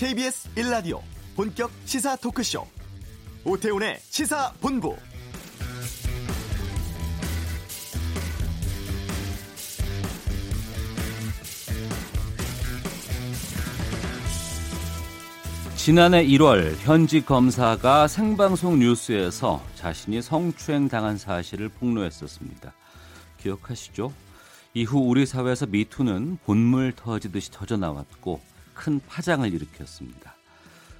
KBS 1라디오 본격 시사 토크쇼 오태훈의 시사본부 지난해 1월 현직 검사가 생방송 뉴스에서 자신이 성추행 당한 사실을 폭로했었습니다. 기억하시죠? 이후 우리 사회에서 미투는 본물 터지듯이 터져 나왔고 큰 파장을 일으켰습니다.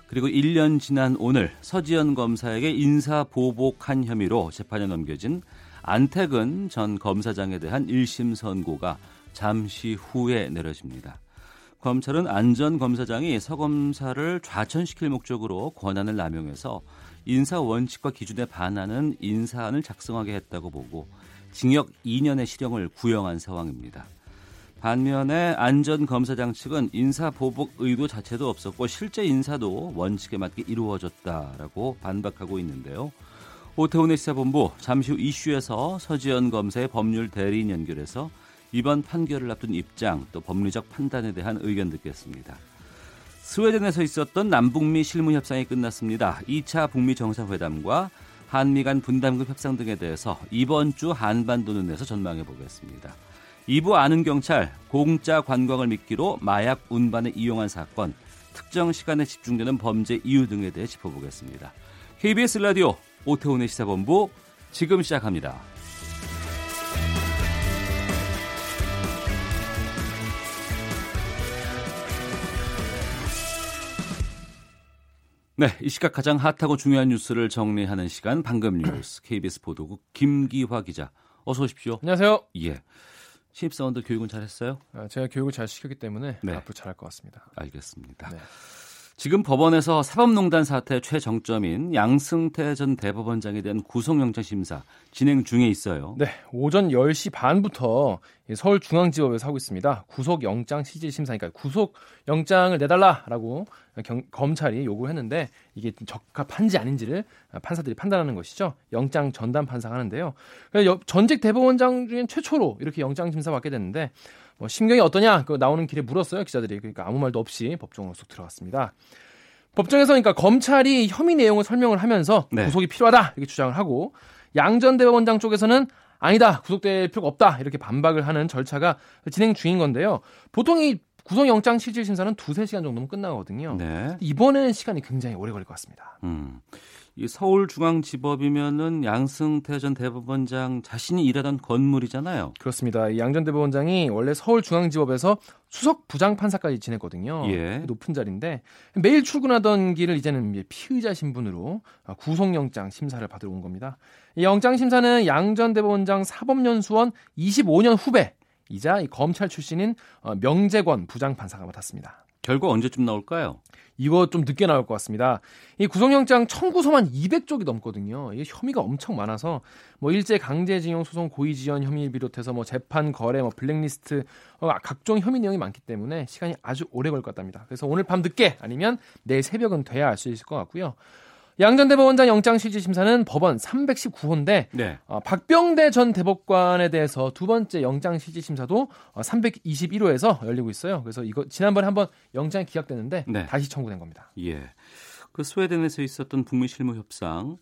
그리고 1년 지난 오늘 서지현 검사에게 인사 보복한 혐의로 재판에 넘겨진 안태근 전 검사장에 대한 1심 선고가 잠시 후에 내려집니다. 검찰은 안전 검사장이 서 검사를 좌천시킬 목적으로 권한을 남용해서 인사 원칙과 기준에 반하는 인사안을 작성하게 했다고 보고 징역 2년의 실형을 구형한 상황입니다. 반면에 안전 검사장 측은 인사 보복 의도 자체도 없었고 실제 인사도 원칙에 맞게 이루어졌다라고 반박하고 있는데요. 오태훈의 시사본부 잠시 후 이슈에서 서지현 검사의 법률 대리인 연결해서 이번 판결을 앞둔 입장 또 법리적 판단에 대한 의견 듣겠습니다. 스웨덴에서 있었던 남북미 실무 협상이 끝났습니다. 2차 북미 정상회담과 한미 간 분담금 협상 등에 대해서 이번 주 한반도 눈에서 전망해 보겠습니다. 2부 아는 경찰 공짜 관광을 미끼로 마약 운반에 이용한 사건 특정 시간에 집중되는 범죄 이유 등에 대해 짚어보겠습니다. KBS 라디오 오태훈의 시사본부 지금 시작합니다. 네, 이 시각 가장 핫하고 중요한 뉴스를 정리하는 시간 방금 뉴스 KBS 보도국 김기화 기자 어서 오십시오. 안녕하세요. 예. 신입사원들 교육은 잘했어요? 아, 제가 교육을 잘 시켰기 때문에 네. 앞으로 잘할 것 같습니다. 알겠습니다. 네. 지금 법원에서 사법농단 사태 최정점인 양승태 전 대법원장에 대한 구속영장 심사 진행 중에 있어요. 네, 오전 10시 반부터 서울중앙지법에서 하고 있습니다. 구속영장 시질 심사니까 구속영장을 내달라라고 경, 검찰이 요구를 했는데 이게 적합한지 아닌지를 판사들이 판단하는 것이죠. 영장 전담 판사하는데요. 전직 대법원장 중엔 최초로 이렇게 영장 심사 받게 됐는데 뭐 심경이 어떠냐? 그 나오는 길에 물었어요 기자들이. 그러니까 아무 말도 없이 법정으로 쏙 들어갔습니다. 법정에서 그러니까 검찰이 혐의 내용을 설명을 하면서 네. 구속이 필요하다 이렇게 주장을 하고 양전 대법원장 쪽에서는 아니다 구속될 필요가 없다 이렇게 반박을 하는 절차가 진행 중인 건데요. 보통 이 구속영장 실질 심사는 두세 시간 정도면 끝나거든요. 네. 이번에는 시간이 굉장히 오래 걸릴 것 같습니다. 음. 이 서울중앙지법이면은 양승태 전 대법원장 자신이 일하던 건물이잖아요. 그렇습니다. 양 전 대법원장이 원래 서울중앙지법에서 수석 부장 판사까지 지냈거든요. 예. 높은 자리인데 매일 출근하던 길을 이제는 이제 피의자 신분으로 구속영장 심사를 받으러 온 겁니다. 이 영장 심사는 양 전 대법원장 사법연수원 25년 후배 이자 이 검찰 출신인 어, 명재권 부장 판사가 맡았습니다. 결과 언제쯤 나올까요? 이거 좀 늦게 나올 것 같습니다. 이 구속영장 청구서만 200쪽이 넘거든요. 이게 혐의가 엄청 많아서 뭐 일제 강제징용 소송 고의지연 혐의를 비롯해서 뭐 재판 거래 뭐 블랙리스트 어, 각종 혐의 내용이 많기 때문에 시간이 아주 오래 걸릴 것 같답니다. 그래서 오늘 밤 늦게 아니면 내일 새벽은 돼야 알 수 있을 것 같고요. 양전 대법원장 영장 실질 심사는 법원 319호인데 네. 어, 박병대 전 대법관에 대해서 두 번째 영장 실질 심사도 어, 321호에서 열리고 있어요. 그래서 이거 지난번에 한번 영장이 기각됐는데 네. 다시 청구된 겁니다. 예. 그 스웨덴에서 있었던 북미 실무 협상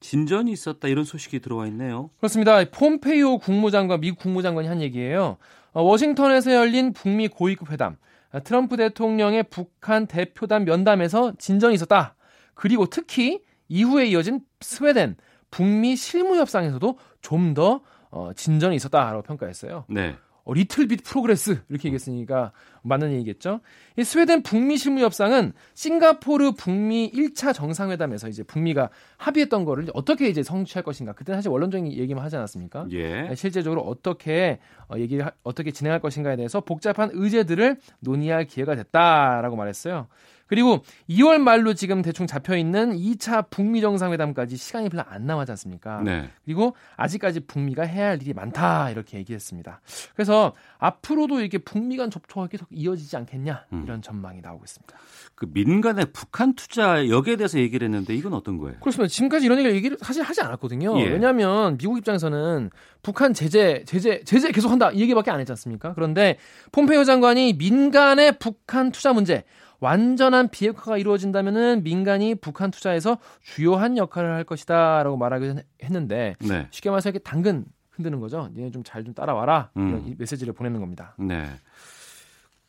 진전이 있었다 이런 소식이 들어와 있네요. 그렇습니다. 폼페이오 국무장관, 미국 국무장관이 한 얘기예요. 어, 워싱턴에서 열린 북미 고위급 회담, 아, 트럼프 대통령의 북한 대표단 면담에서 진전이 있었다. 그리고 특히 이후에 이어진 스웨덴 북미 실무 협상에서도 좀더 어, 진전이 있었다라고 평가했어요. 네. 어, little bit progress 이렇게 얘기했으니까 맞는 얘기겠죠. 이 스웨덴 북미 실무 협상은 싱가포르 북미 1차 정상회담에서 이제 북미가 합의했던 거를 어떻게 이제 성취할 것인가. 그때 사실 원론적인 얘기만 하지 않았습니까? 예. 실제적으로 어떻게 어, 얘기를 하- 어떻게 진행할 것인가에 대해서 복잡한 의제들을 논의할 기회가 됐다라고 말했어요. 그리고 2월 말로 지금 대충 잡혀 있는 2차 북미 정상회담까지 시간이 별로 안 남았지 않습니까? 네. 그리고 아직까지 북미가 해야 할 일이 많다 이렇게 얘기했습니다. 그래서 앞으로도 이렇게 북미 간 접촉이 계속 이어지지 않겠냐 음. 이런 전망이 나오고 있습니다. 그 민간의 북한 투자 여기에 대해서 얘기를 했는데 이건 어떤 거예요? 그렇습니다. 지금까지 이런 얘기를 사실 하지 않았거든요. 예. 왜냐하면 미국 입장에서는 북한 제재 제재 제재 계속한다 이 얘기밖에 안 했지 않습니까? 그런데 폼페이오 장관이 민간의 북한 투자 문제 완전한 비핵화가 이루어진다면은 민간이 북한 투자에서 주요한 역할을 할 것이다라고 말하기 했는데 네. 쉽게 말해서 이렇게 당근 흔드는 거죠. 얘네 좀잘좀 따라와라 이런 음. 메시지를 보내는 겁니다. 네.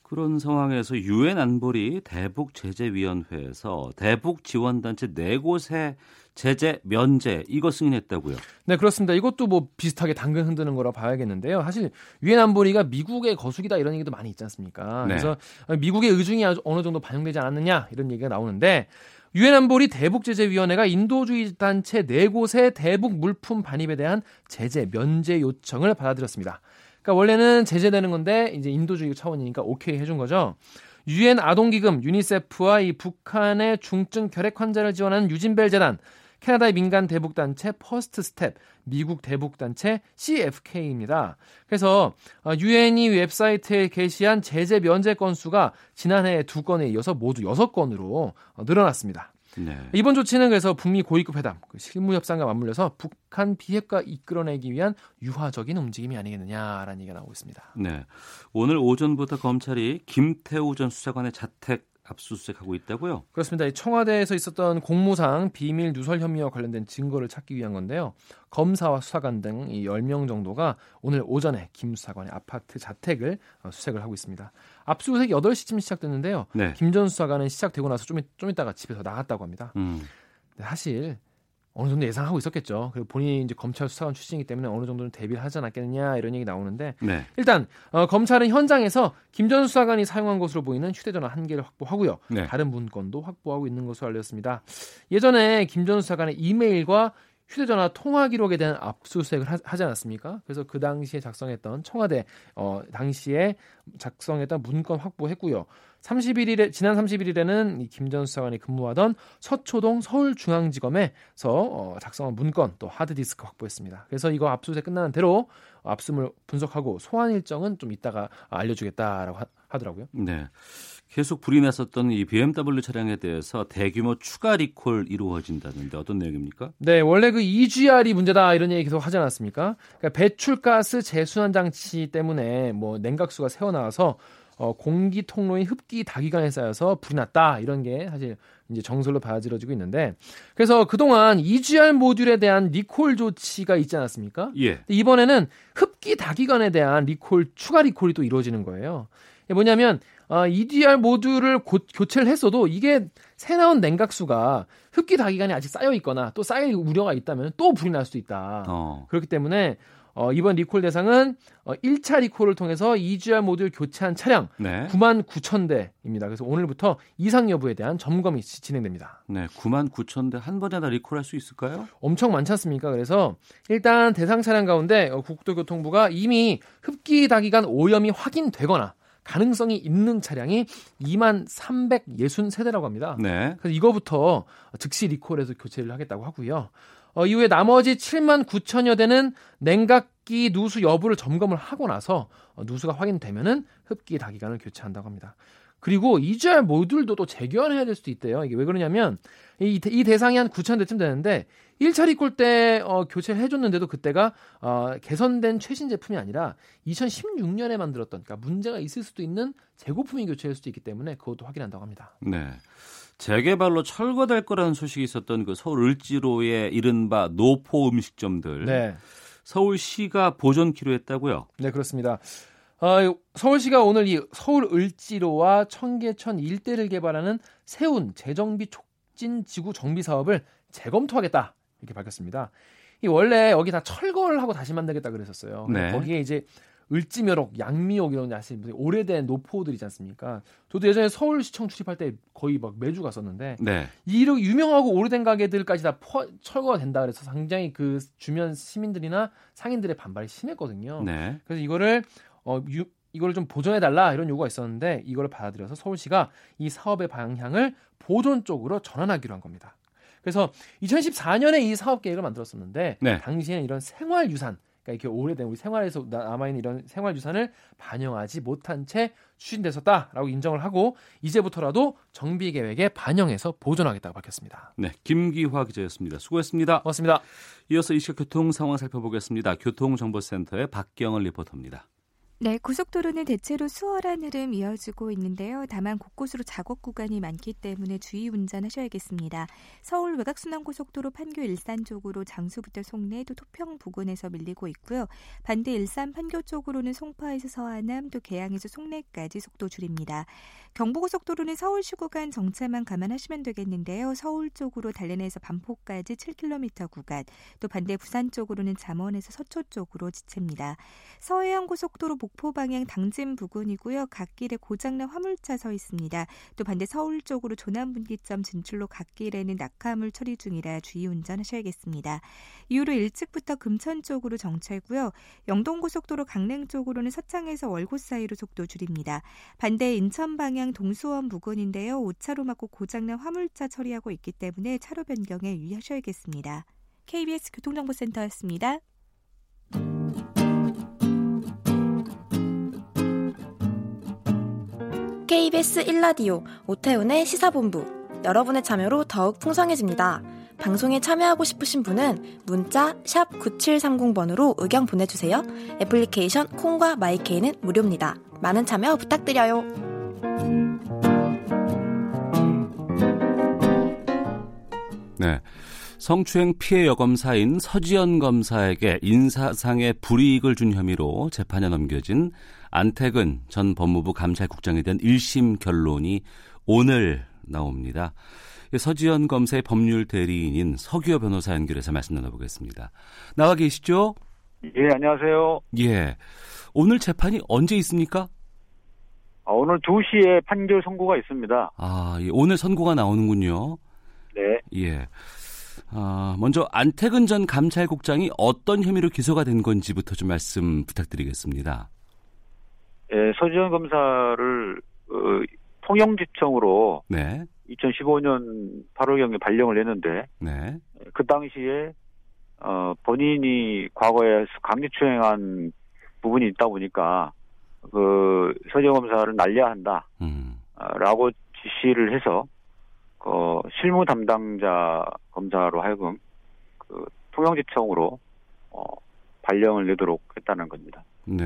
그런 상황에서 유엔 안보리 대북 제재위원회에서 대북 지원단체 네 곳에 제재 면제 이거 승인했다고요? 네 그렇습니다. 이것도 뭐 비슷하게 당근 흔드는 거라 봐야겠는데요. 사실 유엔 안보리가 미국의 거수기다 이런 얘기도 많이 있지 않습니까? 네. 그래서 미국의 의중이 어느 정도 반영되지 않았느냐 이런 얘기가 나오는데 유엔 안보리 대북 제재 위원회가 인도주의 단체 네 곳의 대북 물품 반입에 대한 제재 면제 요청을 받아들였습니다. 그러니까 원래는 제재되는 건데 이제 인도주의 차원이니까 오케이 해준 거죠. 유엔 아동기금 유니세프와 이 북한의 중증 결핵 환자를 지원하는 유진벨 재단, 캐나다의 민간 대북 단체 퍼스트 스텝, 미국 대북 단체 CFK입니다. 그래서 유엔이 웹사이트에 게시한 제재 면제 건수가 지난해 두 건에 이어서 모두 여섯 건으로 늘어났습니다. 네. 이번 조치는 그래서 북미 고위급 회담, 그 실무 협상과 맞물려서 북한 비핵화 이끌어내기 위한 유화적인 움직임이 아니겠느냐라는 얘기가 나오고 있습니다. 네. 오늘 오전부터 검찰이 김태우 전 수사관의 자택 압수수색하고 있다고요? 그렇습니다. 청와대에서 있었던 공무상 비밀 누설 혐의와 관련된 증거를 찾기 위한 건데요. 검사와 수사관 등 10명 정도가 오늘 오전에 김 수사관의 아파트 자택을 어, 수색을 하고 있습니다. 압수수색 8시쯤 시작됐는데요. 네. 김전 수사관은 시작되고 나서 좀, 좀 있다가 집에서 나갔다고 합니다. 음. 사실 어느 정도 예상하고 있었겠죠. 그리고 본인이 이제 검찰 수사관 출신이기 때문에 어느 정도는 대비를 하지 않았겠느냐 이런 얘기 나오는데 네. 일단 어, 검찰은 현장에서 김전 수사관이 사용한 것으로 보이는 휴대전화 한 개를 확보하고요. 네. 다른 문건도 확보하고 있는 것으로 알렸습니다. 예전에 김 전 수사관의 이메일과 휴대전화 통화 기록에 대한 압수수색을 하, 지 않았습니까? 그래서 그 당시에 작성했던 청와대 어 당시에 작성했던 문건 확보했고요. 31일에 지난 31일에는 김전 수사관이 근무하던 서초동 서울중앙지검에서 어, 작성한 문건 또 하드디스크 확보했습니다. 그래서 이거 압수수색 끝나는 대로 압수물 분석하고 소환 일정은 좀 이따가 알려주겠다라고 하, 더라고요 네. 계속 불이 났었던 이 BMW 차량에 대해서 대규모 추가 리콜 이루어진다는데 어떤 내용입니까? 네, 원래 그 EGR이 문제다 이런 얘기 계속 하지 않았습니까? 그러니까 배출가스 재순환 장치 때문에 뭐 냉각수가 새어 나와서 어, 공기 통로인 흡기 다기관에 쌓여서 불이 났다 이런 게 사실 이제 정설로 받아들여지고 있는데 그래서 그동안 EGR 모듈에 대한 리콜 조치가 있지 않았습니까? 예. 이번에는 흡기 다기관에 대한 리콜 추가 리콜이 또 이루어지는 거예요. 뭐냐면 어, EDR 모듈을 고, 교체를 했어도 이게 새 나온 냉각수가 흡기 다기관에 아직 쌓여 있거나 또 쌓일 우려가 있다면 또 불이 날 수도 있다. 어. 그렇기 때문에 어, 이번 리콜 대상은 어, 1차 리콜을 통해서 EGR 모듈 교체한 차량 네. 9만 9천 대입니다. 그래서 오늘부터 이상 여부에 대한 점검이 진행됩니다. 네, 9만 9천 대 한 번에 다 리콜할 수 있을까요? 엄청 많지 않습니까? 그래서 일단 대상 차량 가운데 어, 국토교통부가 이미 흡기 다기관 오염이 확인되거나 가능성이 있는 차량이 2만 360세대라고 합니다. 네. 그래서 이거부터 즉시 리콜해서 교체를 하겠다고 하고요. 어, 이후에 나머지 7만 9천여 대는 냉각기 누수 여부를 점검을 하고 나서 어, 누수가 확인되면은 흡기 다기관을 교체한다고 합니다. 그리고 EGR 모듈도 또 재교환해야 될 수도 있대요. 이게 왜 그러냐면 이, 이 대상이 한 9천 대쯤 되는데 1차 리콜 때 어, 교체를 해줬는데도 그때가 어, 개선된 최신 제품이 아니라 2016년에 만들었던 그러니까 문제가 있을 수도 있는 재고품이 교체할 수도 있기 때문에 그것도 확인한다고 합니다. 네. 재개발로 철거될 거라는 소식이 있었던 그 서울 을지로의 이른바 노포 음식점들. 네. 서울시가 보존키로 했다고요? 네, 그렇습니다. 어, 서울시가 오늘 이 서울 을지로와 청계천 일대를 개발하는 세운 재정비 촉진 지구 정비 사업을 재검토하겠다 이렇게 밝혔습니다. 이 원래 여기 다 철거를 하고 다시 만들겠다 그랬었어요. 네. 거기에 이제 을지면옥, 양미옥 이런 사실 오래된 노포들이지 않습니까? 저도 예전에 서울시청 출입할 때 거의 막 매주 갔었는데 네. 이런 유명하고 오래된 가게들까지 다 포, 철거가 된다 그래서 상당히 그 주변 시민들이나 상인들의 반발이 심했거든요. 네. 그래서 이거를 어, 유, 이거를 좀 보존해 달라 이런 요구가 있었는데 이거를 받아들여서 서울시가 이 사업의 방향을 보존 쪽으로 전환하기로 한 겁니다. 그래서 2014년에 이 사업 계획을 만들었었는데 네. 당시에는 이런 생활 유산 그러니까 이렇게 오래된 우리 생활에서 남아 있는 이런 생활 유산을 반영하지 못한 채 추진됐었다라고 인정을 하고 이제부터라도 정비 계획에 반영해서 보존하겠다고 밝혔습니다. 네, 김기화 기자였습니다. 수고했습니다. 고맙습니다. 이어서 이 시각 교통 상황 살펴보겠습니다. 교통정보센터의 박경을 리포터입니다. 네, 고속도로는 대체로 수월한 흐름 이어지고 있는데요. 다만 곳곳으로 작업 구간이 많기 때문에 주의 운전하셔야겠습니다. 서울 외곽순환고속도로 판교 일산 쪽으로 장수부터 송내 또 토평 부근에서 밀리고 있고요. 반대 일산 판교 쪽으로는 송파에서 서하남 또 계양에서 송내까지 속도 줄입니다. 경부고속도로는 서울시 구간 정차만 감안하시면 되겠는데요. 서울 쪽으로 달래내에서 반포까지 7km 구간, 또 반대 부산 쪽으로는 잠원에서 서초 쪽으로 지칩니다. 서해안 고속도로 목포 방향 당진 부근이고요. 갓길에 고장난 화물차 서 있습니다. 또 반대 서울 쪽으로 조남 분기점 진출로 갓길에는 낙하물 처리 중이라 주의 운전하셔야겠습니다. 이후로 일찍부터 금천 쪽으로 정체고요. 영동고속도로 강릉 쪽으로는 서창에서 월곶 사이로 속도 줄입니다. 반대 인천 방향 동수원 부근인데요. 5차로 막고 고장난 화물차 처리하고 있기 때문에 차로 변경에 유의하셔야겠습니다. KBS 교통정보센터였습니다. KBS 1라디오 오태훈의 시사본부 여러분의 참여로 더욱 풍성해집니다. 방송에 참여하고 싶으신 분은 문자 9730번으로 의견 보내주세요. 애플리케이션 콩과 마이케이는 무료입니다. 많은 참여 부탁드려요. 네. 성추행 피해 여검사인 서지연 검사에게 인사상의 불이익을 준 혐의로 재판에 넘겨진 안태근 전 법무부 감찰국장에 대한 1심 결론이 오늘 나옵니다. 서지연 검사의 법률 대리인인 서기호 변호사 연결해서 말씀 나눠보겠습니다. 나와 계시죠? 예, 안녕하세요. 예. 오늘 재판이 언제 있습니까? 아, 오늘 2시에 판결 선고가 있습니다. 아, 예. 오늘 선고가 나오는군요. 네. 예. 아, 먼저 안태근 전 감찰국장이 어떤 혐의로 기소가 된 건지부터 좀 말씀 부탁드리겠습니다. 예, 서지현 검사를 어, 통영지청으로 네. 2015년 8월경에 발령을 했는데 네. 그 당시에 어, 본인이 과거에 강제추행한 부분이 있다 보니까 그 서지현 검사를 날려야 한다. 음. 라고 지시를 해서 그 실무 담당자 검사로 하여금 그 통영지청으로 어, 발령을 내도록 했다는 겁니다. 네.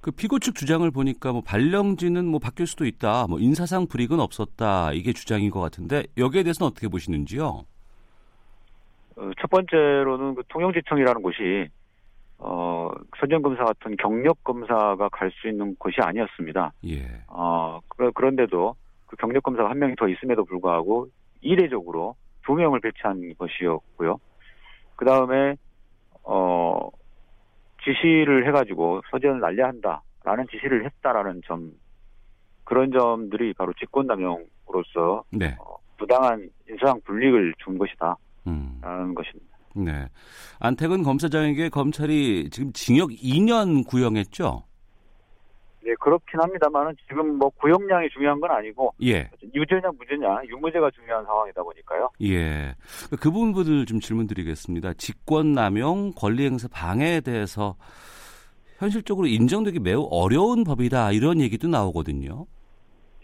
그 피고 측 주장을 보니까 뭐 발령지는 뭐 바뀔 수도 있다. 뭐 인사상 불이익은 없었다. 이게 주장인 것 같은데 여기에 대해서는 어떻게 보시는지요? 어, 첫 번째로는 그 통영지청이라는 곳이 어, 선정 검사 같은 경력 검사가 갈 수 있는 곳이 아니었습니다. 예. 어, 그, 그런데도 그 경력 검사가 한 명이 더 있음에도 불구하고 이례적으로 두 명을 배치한 것이었고요. 그 다음에 어, 지시를 해가지고 서재을 날려야 한다라는 지시를 했다라는 점 그런 점들이 바로 직권남용으로서 네. 어, 부당한 인사상 불이익을 준 것이다라는 음. 것입니다. 네. 안태근 검사장에게 검찰이 지금 징역 2년 구형했죠? 네 그렇긴 합니다만은 지금 뭐 구형량이 중요한 건 아니고 예. 유죄냐 무죄냐 유무죄가 중요한 상황이다 보니까요. 예. 그 부분을 좀 질문드리겠습니다. 직권남용, 권리행사 방해에 대해서 현실적으로 인정되기 매우 어려운 법이다 이런 얘기도 나오거든요.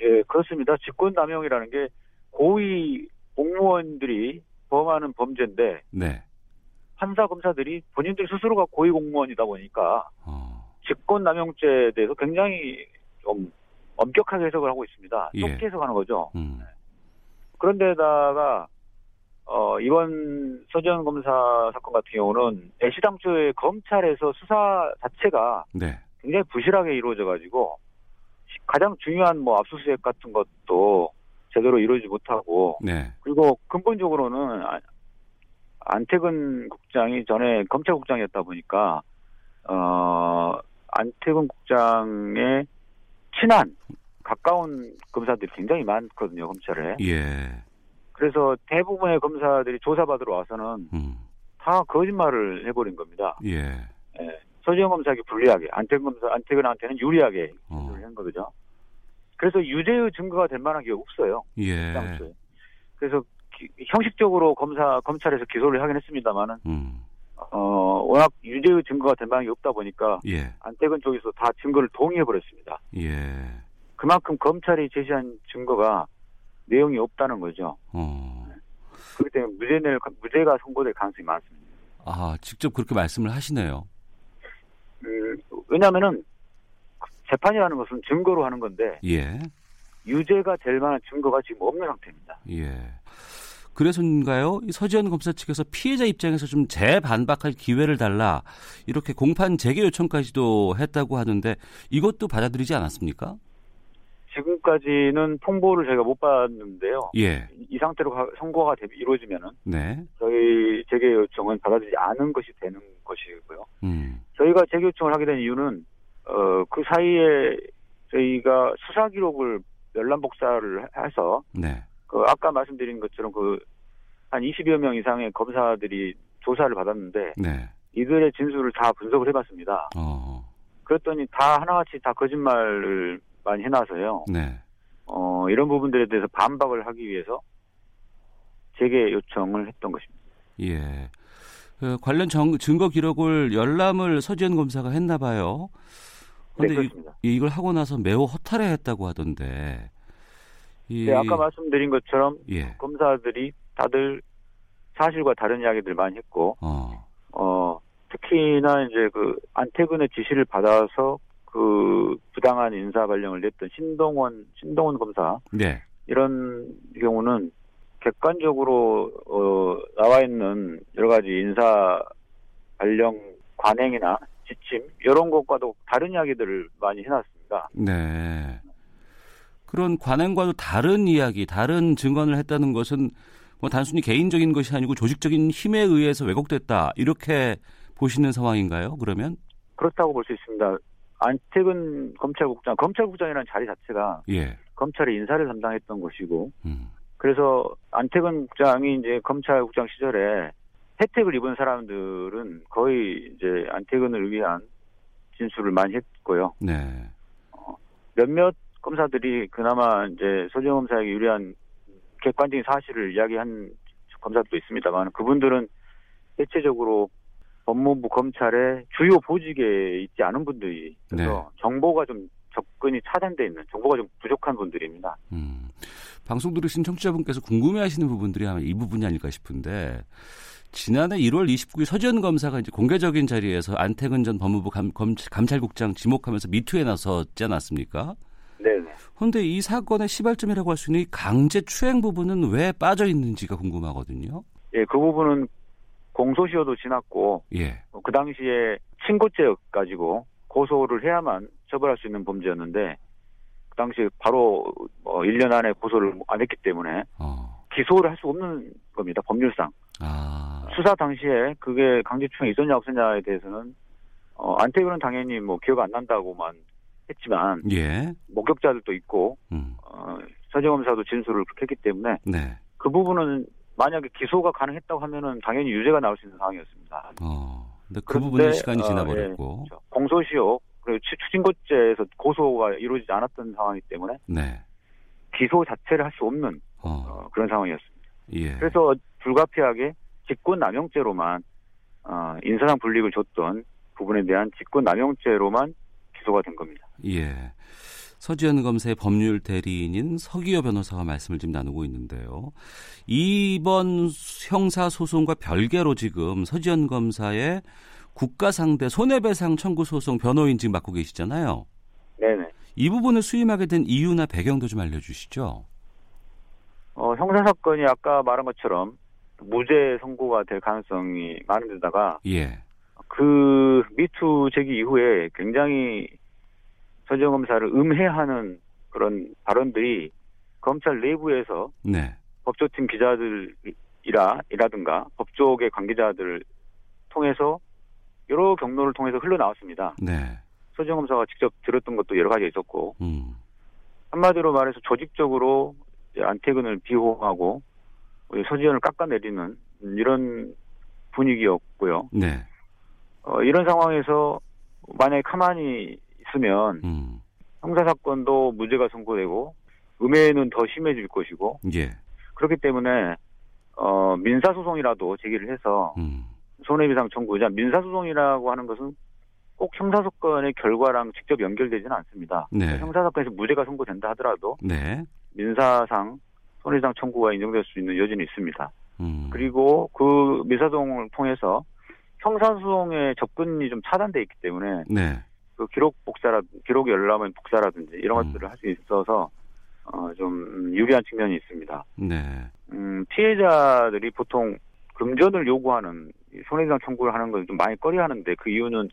예, 그렇습니다. 직권남용이라는 게 고위 공무원들이 범하는 범죄인데 네. 판사 검사들이 본인들 스스로가 고위 공무원이다 보니까 어. 직권남용죄에 대해서 굉장히 좀 엄격하게 해석을 하고 있습니다. 예. 좁게 해석하는 거죠. 음. 그런데다가 어, 이번 서지현 검사 사건 같은 경우는 애시당초에 검찰에서 수사 자체가 네. 굉장히 부실하게 이루어져 가지고 가장 중요한 뭐 압수수색 같은 것도 제대로 이루어지지 못하고 네. 그리고 근본적으로는 아- 안태근 국장이 전에 검찰국장이었다 보니까 어 안태근 국장의 친한 가까운 검사들이 굉장히 많거든요 검찰에 예. 그래서 대부분의 검사들이 조사받으러 와서는 음. 다 거짓말을 해버린 겁니다. 예. 예. 서지영 검사에게 불리하게 안태근 검사 안태근한테는 유리하게 어. 기소를 한 거죠. 그래서 유죄의 증거가 될 만한 게 없어요. 예. 당초에. 그래서 기- 형식적으로 검사 검찰에서 기소를 하긴 했습니다만은 음. 어, 어, 워낙 유죄의 증거가 된 방이 없다 보니까 예. 안태근 쪽에서 다 증거를 동의해 버렸습니다. 예. 그만큼 검찰이 제시한 증거가 내용이 없다는 거죠. 어. 그렇기 때문에 무죄 낼, 무죄가 선고될 가능성이 많습니다. 아, 직접 그렇게 말씀을 하시네요. 음, 왜냐면은 재판이라는 것은 증거로 하는 건데 예. 유죄가 될 만한 증거가 지금 없는 상태입니다. 예. 그래서인가요? 이 서지현 검사 측에서 피해자 입장에서 좀 재반박할 기회를 달라 이렇게 공판 재개 요청까지도 했다고 하는데 이것도 받아들이지 않았습니까? 지금까지는 통보를 저희가 못 받았는데요. 예. 이, 이 상태로 가- 선고가 되- 이루어지면은 네. 저희 재개 요청은 받아들이지 않은 것이 되는 것이고요. 음. 저희가 재개 요청을 하게 된 이유는 어, 그 사이에 저희가 수사 기록을 열람 복사를 해서 네. 그 아까 말씀드린 것처럼 그 한 20여 명 이상의 검사들이 조사를 받았는데 네. 이들의 진술을 다 분석을 해봤습니다. 어. 그랬더니 다 하나같이 다 거짓말을 많이 해놔서요. 네. 어, 이런 부분들에 대해서 반박을 하기 위해서 재개 요청을 했던 것입니다. 예. 그 관련 정- 증거 기록을 열람을 서지현 검사가 했나 봐요. 네, 이, 그렇습니다. 이걸 하고 나서 매우 허탈해했다고 하던데. 이, 네, 아까 말씀드린 것처럼 예. 검사들이 다들 사실과 다른 이야기들 많이 했고, 어. 어, 특히나 이제 그 안태근의 지시를 받아서 그 부당한 인사 발령을 냈던 신동원, 신동원 검사, 네. 이런 경우는 객관적으로, 어, 나와 있는 여러 가지 인사 발령 관행이나 지침, 이런 것과도 다른 이야기들을 많이 해놨습니다. 네. 그런 관행과도 다른 이야기, 다른 증언을 했다는 것은 뭐 단순히 개인적인 것이 아니고 조직적인 힘에 의해서 왜곡됐다. 이렇게 보시는 상황인가요? 그러면? 그렇다고 볼 수 있습니다. 안태근 검찰국장, 검찰국장이라는 자리 자체가 예. 검찰의 인사를 담당했던 것이고, 음. 그래서 안태근 국장이 이제 검찰국장 시절에 혜택을 입은 사람들은 거의 이제 안태근을 위한 진술을 많이 했고요. 네. 몇몇 검사들이 그나마 이제 소정 검사에게 유리한 객관적인 사실을 이야기한 검사도 있습니다만 그분들은 대체적으로 법무부 검찰의 주요 보직에 있지 않은 분들이 그래서 정보가 좀 접근이 차단돼 있는 정보가 좀 부족한 분들입니다. 음. 방송 들으신 청취자분께서 궁금해하시는 부분들이 아마 이 부분이 아닐까 싶은데 지난해 1월 29일 서지현 검사가 이제 공개적인 자리에서 안태근 전 법무부 감, 검, 감찰국장 지목하면서 미투에 나섰지 않았습니까? 네네. 그런데 이 사건의 시발점이라고 할 수 있는 이 강제 추행 부분은 왜 빠져 있는지가 궁금하거든요. 예, 그 부분은 공소시효도 지났고 예. 어, 그 당시에 친고죄 가지고 고소를 해야만 처벌할 수 있는 범죄였는데 그 당시 바로 어 1년 안에 고소를 안 했기 때문에 어. 기소를 할 수 없는 겁니다. 법률상. 아. 수사 당시에 그게 강제추행이 있었냐 없었냐에 대해서는 어 안태근은 당연히 뭐 기억 안 난다고만 했지만 예. 목격자들도 있고 음. 어 서재검사도 진술을 그렇게 했기 때문에 네. 그 부분은 만약에 기소가 가능했다고 하면은 당연히 유죄가 나올 수 있는 상황이었습니다. 어. 근데 그 부분은 시간이 어, 지나버렸고. 예, 그렇죠. 공소시효 그리고 추- 추징고죄에서 고소가 이루어지지 않았던 상황이기 때문에 네. 기소 자체를 할 수 없는 어. 어, 그런 상황이었습니다. 예. 그래서 불가피하게 직권남용죄로만 어, 인사상 불이익을 줬던 부분에 대한 직권남용죄로만 기소가 된 겁니다. 예. 서지현 검사의 법률 대리인인 서기호 변호사와 말씀을 지금 나누고 있는데요. 이번 형사 소송과 별개로 지금 서지현 검사의 국가 상대 손해배상 청구 소송 변호인 지금 맡고 계시잖아요. 네네. 이 부분을 수임하게 된 이유나 배경도 좀 알려주시죠. 어, 형사 사건이 아까 말한 것처럼 무죄 선고가 될 가능성이 많은 데다가 예. 그 미투 제기 이후에 굉장히 서지영 검사를 음해하는 그런 발언들이 검찰 내부에서 네. 법조팀 기자들이라 이라든가 법조계 관계자들을 통해서 여러 경로를 통해서 흘러나왔습니다. 네. 서지영 검사가 직접 들었던 것도 여러 가지 있었고 음. 한마디로 말해서 조직적으로 안태근을 비호하고 우리 서지현을 깎아내리는 이런 분위기였고요. 네. 어, 이런 상황에서 만약에 가만히 있으면 음. 형사 사건도 무죄가 선고되고 음해는 더 심해질 것이고 예. 그렇기 때문에 어, 민사 소송이라도 제기를 해서 음. 손해배상 청구자 민사 소송이라고 하는 것은 꼭 형사 사건의 결과랑 직접 연결되지는 않습니다. 네. 형사 사건에서 무죄가 선고된다 하더라도 네. 민사상 손해배상 청구가 인정될 수 있는 여지는 있습니다. 음. 그리고 그 민사소송을 통해서 형사소송의 접근이 좀 차단돼 있기 때문에 네. 그 기록 복사라 기록 열람은 복사라든지 이런 음. 것들을 할 수 있어서 어, 좀 유리한 측면이 있습니다. 네. 음, 피해자들이 보통 금전을 요구하는 이 손해배상 청구를 하는 걸 좀 많이 꺼려하는데 그 이유는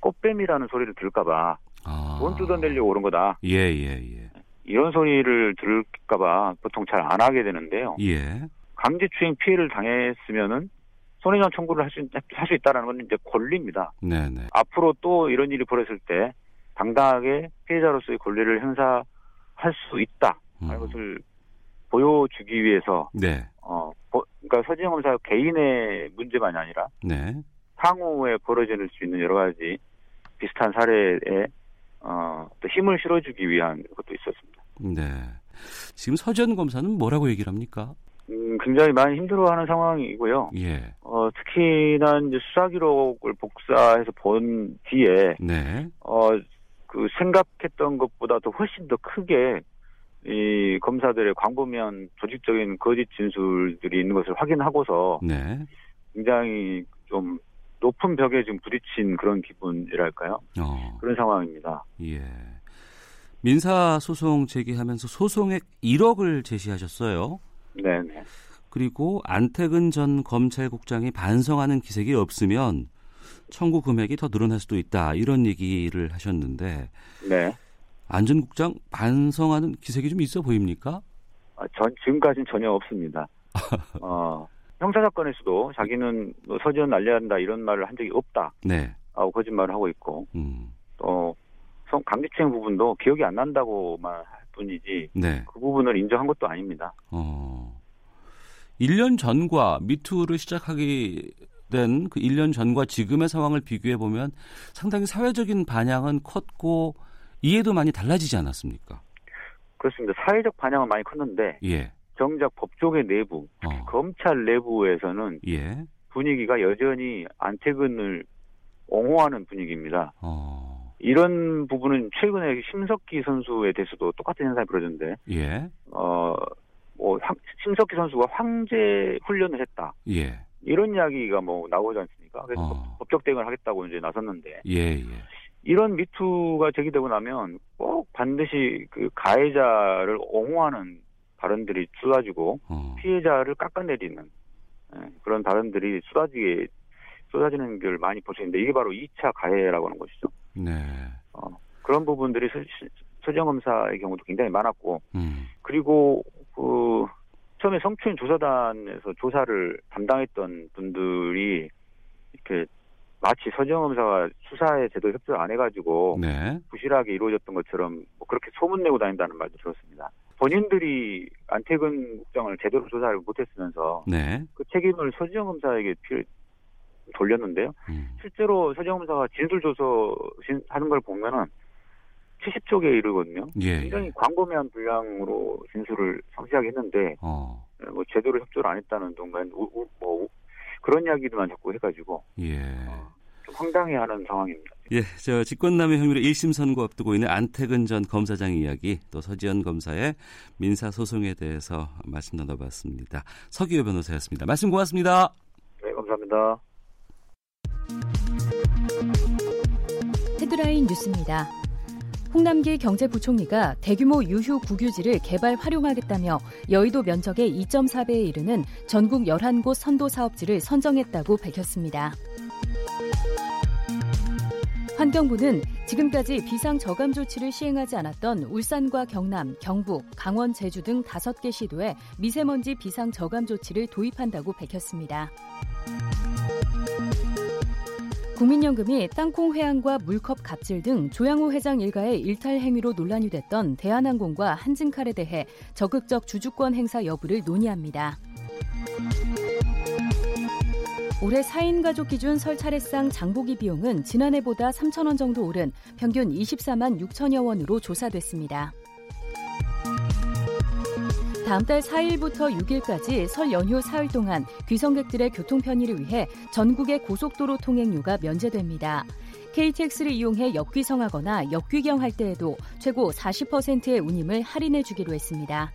꽃뱀이라는 소리를 들을까봐 아. 돈 뜯어내려고 오는 거다 예, 예, 예. 이런 소리를 들을까봐 보통 잘 안 하게 되는데요. 예. 강제추행 피해를 당했으면은 손해배상 청구를 할수 할수 있다라는 건 이제 권리입니다. 네, 네. 앞으로 또 이런 일이 벌어졌을 때 당당하게 피해자로서의 권리를 행사할 수 있다 하는 음. 것을 보여주기 위해서 네. 어 보- 그러니까 서지영 검사 개인의 문제만이 아니라 네. 향후에 벌어질 수 있는 여러 가지 비슷한 사례에 어, 또 힘을 실어주기 위한 것도 있었습니다. 네. 지금 서지현 검사는 뭐라고 얘기를 합니까? 음, 굉장히 많이 힘들어하는 상황이고요. 예. 어, 특히나 이제 수사 기록을 복사해서 본 뒤에 네. 어, 그 생각했던 것보다도 훨씬 더 크게 이 검사들의 광범위한 조직적인 거짓 진술들이 있는 것을 확인하고서 네. 굉장히 좀 높은 벽에 지금 부딪힌 그런 기분이랄까요? 어. 그런 상황입니다. 예. 민사 소송 제기하면서 소송액 1억을 제시하셨어요. 네네. 그리고 안태근 전 검찰국장이 반성하는 기색이 없으면 청구 금액이 더 늘어날 수도 있다. 이런 얘기를 하셨는데 네. 안전 국장 반성하는 기색이 좀 있어 보입니까? 아, 전 지금까지는 전혀 없습니다. 어, 형사 사건에서도 자기는 뭐 서지원 날려야 한다 이런 말을 한 적이 없다. 네. 하고 거짓말을 하고 있고 음. 또 성- 강제추행 부분도 기억이 안 난다고만 할 뿐이지 네. 그 부분을 인정한 것도 아닙니다. 어. 1년 전과 미투를 시작하게 된그 1년 전과 지금의 상황을 비교해 보면 상당히 사회적인 반향은 컸고 이해도 많이 달라지지 않았습니까? 그렇습니다. 사회적 반향은 많이 컸는데 예. 정작 법조계 내부, 어. 검찰 내부에서는 예. 분위기가 여전히 안태근을 옹호하는 분위기입니다. 어. 이런 부분은 최근에 심석기 선수에 대해서도 똑같은 현상이 벌어졌는데, 예. 어, 뭐, 황- 심석기 선수가 황제 훈련을 했다. 예. 이런 이야기가 뭐 나오지 않습니까? 그래서 어. 법적 대응을 하겠다고 이제 나섰는데, 예, 예. 이런 미투가 제기되고 나면 꼭 반드시 그 가해자를 옹호하는 발언들이 쏟아지고, 어. 피해자를 깎아내리는 예, 그런 발언들이 쏟아지게 쏟아지는 걸 많이 볼 수 있는데 이게 바로 2차 가해라고 하는 것이죠. 네. 어, 그런 부분들이 서, 서지영 검사의 경우도 굉장히 많았고 음. 그리고 그 처음에 성추행 조사단에서 조사를 담당했던 분들이 이렇게 마치 서지영 검사가 수사에 제대로 협조를 안 해가지고 네. 부실하게 이루어졌던 것처럼 뭐 그렇게 소문내고 다닌다는 말도 들었습니다. 본인들이 안태근 국장을 제대로 조사를 못했으면서 네. 그 책임을 서지영 검사에게 피- 돌렸는데요. 음. 실제로 서지영 검사가 진술 조서 신- 하는 걸 보면은 70쪽에 이르거든요. 예. 굉장히 예. 광범위한 분량으로 진술을 상세하게 했는데 어. 뭐 제대로 협조를 안 했다는 동안 뭐 우- 그런 이야기들만 자꾸 해가지고 예. 좀 황당해하는 상황입니다. 예, 저 직권남용 혐의로 1심 선고 앞두고 있는 안태근 전 검사장 이야기, 또 서지현 검사의 민사 소송에 대해서 말씀 나눠봤습니다. 서기호 변호사였습니다. 말씀 고맙습니다. 네, 감사합니다. 헤드라인 뉴스입니다. 홍남기 경제부총리가 대규모 유휴 국유지를 개발 활용하겠다며 여의도 면적의 2.4배에 이르는 전국 11곳 선도 사업지를 선정했다고 밝혔습니다. 환경부는 지금까지 비상 저감 조치를 시행하지 않았던 울산과 경남, 경북, 강원, 제주 등 5개 시도에 미세먼지 비상 저감 조치를 도입한다고 밝혔습니다. 국민연금이 땅콩 회항과 물컵 갑질 등 조양호 회장 일가의 일탈 행위로 논란이 됐던 대한항공과 한진칼에 대해 적극적 주주권 행사 여부를 논의합니다. 올해 4인 가족 기준 설 차례상 장보기 비용은 지난해보다 3천 원 정도 오른 평균 24만 6천여 원으로 조사됐습니다. 다음 달 4일부터 6일까지 설 연휴 사흘 동안 귀성객들의 교통 편의를 위해 전국의 고속도로 통행료가 면제됩니다. KTX를 이용해 역귀성하거나 역귀경할 때에도 최고 40%의 운임을 할인해 주기로 했습니다.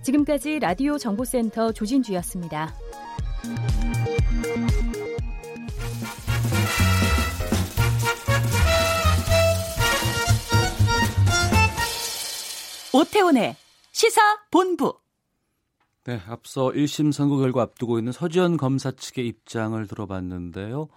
지금까지 라디오 정보센터 조진주였습니다. 오태훈의 시사 본부. 네, 앞서 1심 선고 결과 앞두고 있는 서지현 검사 측의 입장을 들어봤는데요.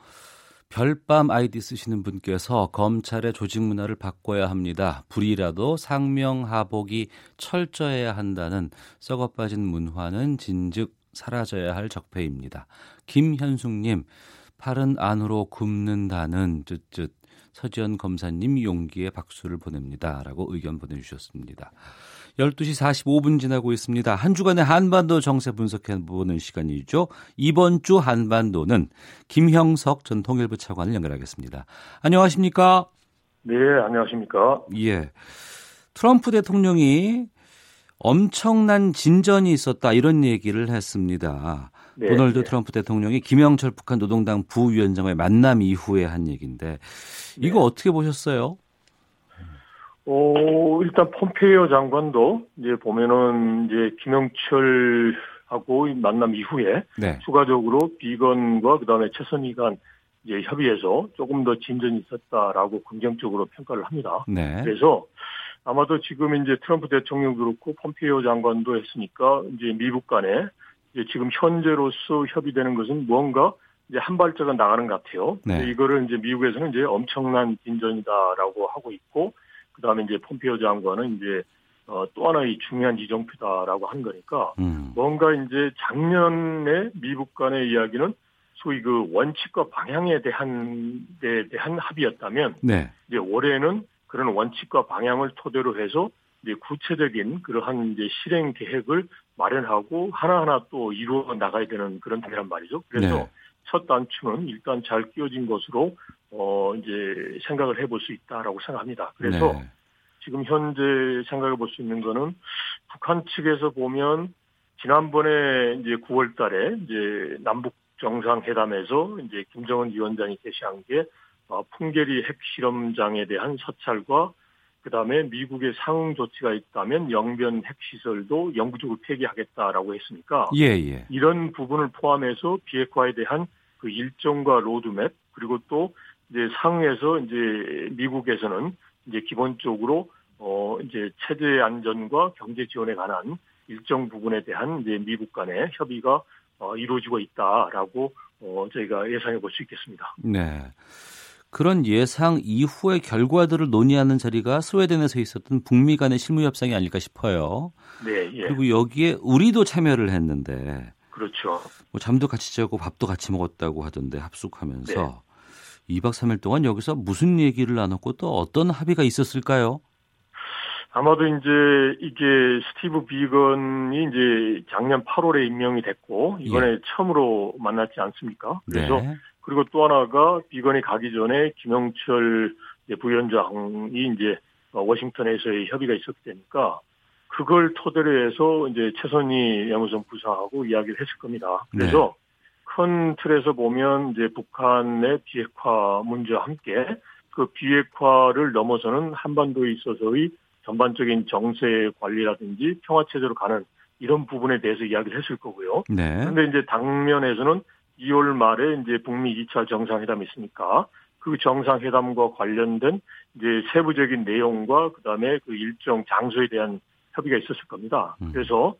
별밤 아이디 쓰시는 분께서 검찰의 조직 문화를 바꿔야 합니다. 불이라도 상명하복이 철저해야 한다는 썩어 빠진 문화는 진즉 사라져야 할 적폐입니다. 김현숙님, 팔은 안으로 굽는다는 쯧쯧 서지현 검사님 용기에 박수를 보냅니다. 라고 의견 보내주셨습니다. 12시 45분 지나고 있습니다. 한 주간의 한반도 정세 분석해보는 시간이죠. 이번 주 한반도는 김형석 전 통일부 차관을 연결하겠습니다. 안녕하십니까? 네, 안녕하십니까? 예. 트럼프 대통령이 엄청난 진전이 있었다 이런 얘기를 했습니다. 네, 도널드 네. 트럼프 대통령이 김영철 북한 노동당 부위원장과의 만남 이후에 한 얘기인데 이거 네. 어떻게 보셨어요? 어, 일단 폼페이오 장관도 이제 보면은 이제 김영철하고 만남 이후에 네. 추가적으로 비건과 그다음에 최선희 간 이제 협의해서 조금 더 진전이 있었다라고 긍정적으로 평가를 합니다. 네. 그래서 아마도 지금 이제 트럼프 대통령 그렇고 폼페이오 장관도 했으니까 이제 미국 간에 이제 지금 현재로서 협의되는 것은 무언가 이제 한 발짝은 나가는 것 같아요. 네. 이거를 이제 미국에서는 이제 엄청난 진전이다라고 하고 있고 그다음에 이제 폼피오 장관은 이제 어, 또 하나의 중요한 이정표다라고 한 거니까 음. 뭔가 이제 작년에 미국 간의 이야기는 소위 그 원칙과 방향에 대한 데 대한 합의였다면 네. 이제 올해는 그런 원칙과 방향을 토대로 해서 이제 구체적인 그러한 이제 실행 계획을 마련하고 하나하나 또 이루어 나가야 되는 그런 단계란 말이죠. 그래서 네. 첫 단추는 일단 잘 끼워진 것으로 어 이제 생각을 해볼 수 있다라고 생각합니다. 그래서 네. 지금 현재 생각해 볼 수 있는 거는 북한 측에서 보면 지난번에 이제 9월 달에 이제 남북 정상회담에서 이제 김정은 위원장이 제시한 게 어, 풍계리 핵실험장에 대한 서찰과 그 다음에 미국의 상응 조치가 있다면 영변 핵시설도 영구적으로 폐기하겠다라고 했으니까 예, 예. 이런 부분을 포함해서 비핵화에 대한 그 일정과 로드맵 그리고 또 이제 상에서 이제 미국에서는 이제 기본적으로 어 이제 체제 안전과 경제 지원에 관한 일정 부분에 대한 이제 미국 간의 협의가 어 이루어지고 있다라고 어 저희가 예상해 볼 수 있겠습니다. 네. 그런 예상 이후의 결과들을 논의하는 자리가 스웨덴에서 있었던 북미 간의 실무 협상이 아닐까 싶어요. 네. 예. 그리고 여기에 우리도 참여를 했는데 그렇죠. 뭐 잠도 같이 자고 밥도 같이 먹었다고 하던데 합숙하면서 네. 2박 3일 동안 여기서 무슨 얘기를 나눴고 또 어떤 합의가 있었을까요? 아마도 이제 이게 스티브 비건이 이제 작년 8월에 임명이 됐고 이번에 예. 처음으로 만났지 않습니까? 그래서 네. 그리고 또 하나가 비건이 가기 전에 김영철 부위원장이 이제 워싱턴에서의 협의가 있었기 때니까 그걸 토대로 해서 이제 최선희 양우선 부사하고 이야기를 했을 겁니다. 그래서 네. 큰 틀에서 보면 이제 북한의 비핵화 문제와 함께 그 비핵화를 넘어서는 한반도에 있어서의 전반적인 정세 관리라든지 평화 체제로 가는 이런 부분에 대해서 이야기를 했을 거고요. 네. 그런데 이제 당면에서는 2월 말에 이제 북미 2차 정상회담이 있으니까 그 정상회담과 관련된 이제 세부적인 내용과 그다음에 그 일정 장소에 대한 협의가 있었을 겁니다. 음. 그래서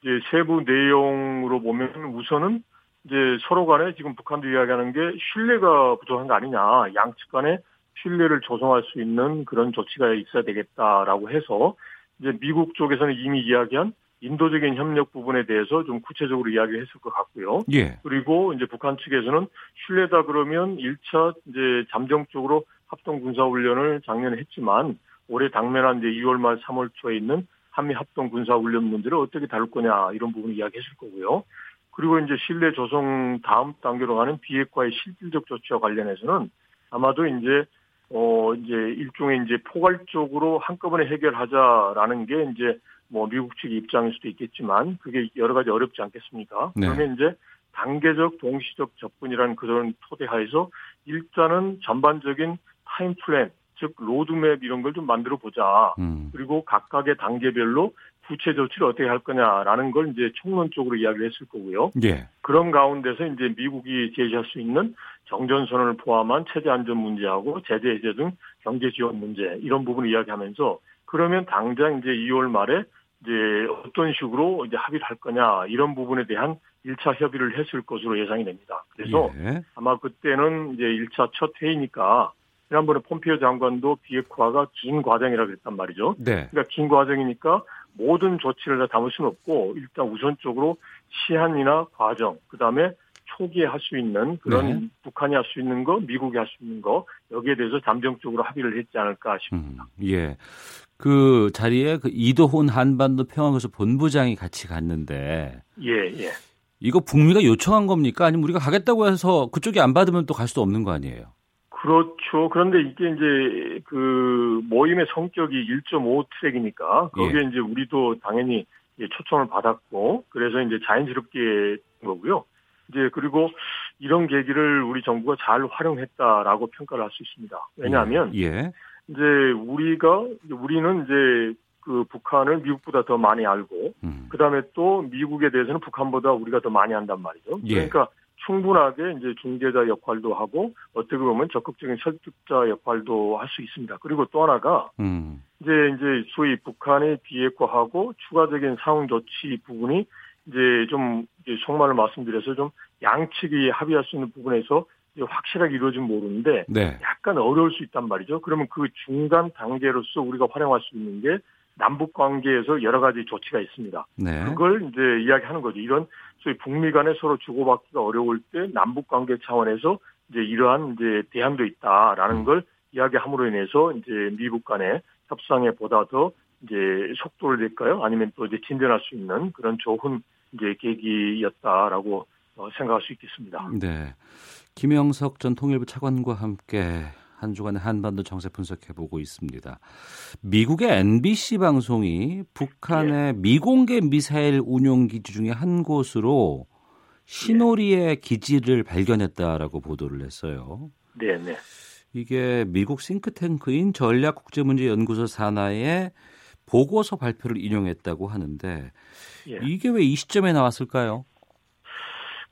이제 세부 내용으로 보면 우선은 이제 서로 간에 지금 북한도 이야기하는 게 신뢰가 부족한 거 아니냐. 양측 간에 신뢰를 조성할 수 있는 그런 조치가 있어야 되겠다라고 해서 이제 미국 쪽에서는 이미 이야기한 인도적인 협력 부분에 대해서 좀 구체적으로 이야기를 했을 것 같고요. 예. 그리고 이제 북한 측에서는 신뢰다 그러면 1차 이제 잠정적으로 합동 군사 훈련을 작년에 했지만 올해 당면한 이제 2월 말 3월 초에 있는 한미 합동 군사 훈련 문제를 어떻게 다룰 거냐 이런 부분 이야기했을 거고요. 그리고 이제 신뢰 조성 다음 단계로 가는 비핵화의 실질적 조치와 관련해서는 아마도 이제 어 이제 일종의 이제 포괄적으로 한꺼번에 해결하자라는 게 이제 뭐 미국 측 입장일 수도 있겠지만 그게 여러 가지 어렵지 않겠습니까? 네. 그러면 이제 단계적 동시적 접근이라는 그런 토대하에서 일단은 전반적인 time plan 즉 roadmap 이런 걸 좀 만들어 보자. 음. 그리고 각각의 단계별로 구체 조치를 어떻게 할 거냐라는 걸 이제 총론적으로 이야기를 했을 거고요. 예. 그런 가운데서 이제 미국이 제시할 수 있는 정전 선언을 포함한 체제 안전 문제하고 제재 해제 등 경제 지원 문제 이런 부분을 이야기하면서 그러면 당장 이제 2월 말에 이제 어떤 식으로 이제 합의를 할 거냐 이런 부분에 대한 1차 협의를 했을 것으로 예상이 됩니다. 그래서 예. 아마 그때는 이제 1차 첫 회의니까 지난번에 폼피오 장관도 비핵화가 긴 과정이라고 그랬단 말이죠. 네. 그러니까 긴 과정이니까 모든 조치를 다 담을 수는 없고 일단 우선적으로 시한이나 과정, 그 다음에 초기에 할 수 있는 그런 네. 북한이 할 수 있는 거, 미국이 할 수 있는 거 여기에 대해서 잠정적으로 합의를 했지 않을까 싶습니다. 음, 예. 그 자리에 그 이도훈 한반도 평화교섭 본부장이 같이 갔는데 예, 예. 이거 북미가 요청한 겁니까? 아니면 우리가 가겠다고 해서 그쪽이 안 받으면 또 갈 수도 없는 거 아니에요? 그렇죠. 그런데 이게 이제 그 모임의 성격이 1.5 트랙이니까 거기에 예. 이제 우리도 당연히 초청을 받았고 그래서 이제 자연스럽게 거고요. 이제 그리고 이런 계기를 우리 정부가 잘 활용했다라고 평가를 할 수 있습니다. 왜냐하면 예. 이제 우리가 우리는 이제 그 북한을 미국보다 더 많이 알고 음. 그다음에 또 미국에 대해서는 북한보다 우리가 더 많이 한단 말이죠. 예. 그러니까 충분하게 이제 중재자 역할도 하고 어떻게 보면 적극적인 설득자 역할도 할 수 있습니다. 그리고 또 하나가 음. 이제 이제 소위 북한의 비핵화하고 추가적인 상응 조치 부분이 이제 좀 이제 속말을 말씀드려서 좀 양측이 합의할 수 있는 부분에서 확실하게 이루어지면 모르는데 네. 약간 어려울 수 있단 말이죠. 그러면 그 중간 단계로서 우리가 활용할 수 있는 게 남북 관계에서 여러 가지 조치가 있습니다. 네. 그걸 이제 이야기하는 거죠. 이런 소위 북미 간에 서로 주고받기가 어려울 때 남북 관계 차원에서 이제 이러한 이제 대안도 있다라는 음. 걸 이야기함으로 인해서 이제 미국 간의 협상에 보다 더 이제 속도를 낼까요? 아니면 또 이제 진전할 수 있는 그런 좋은 이제 계기였다라고 어, 생각할 수 있겠습니다. 네. 김영석 전 통일부 차관과 함께 한 주간의 한반도 정세 분석해 보고 있습니다. 미국의 NBC 방송이 북한의 네. 미공개 미사일 운용 기지 중에 한 곳으로 신오리의 네. 기지를 발견했다라고 보도를 했어요. 네, 네. 이게 미국 싱크탱크인 전략국제문제연구소 산하의 보고서 발표를 인용했다고 하는데 예. 이게 왜 이 시점에 나왔을까요?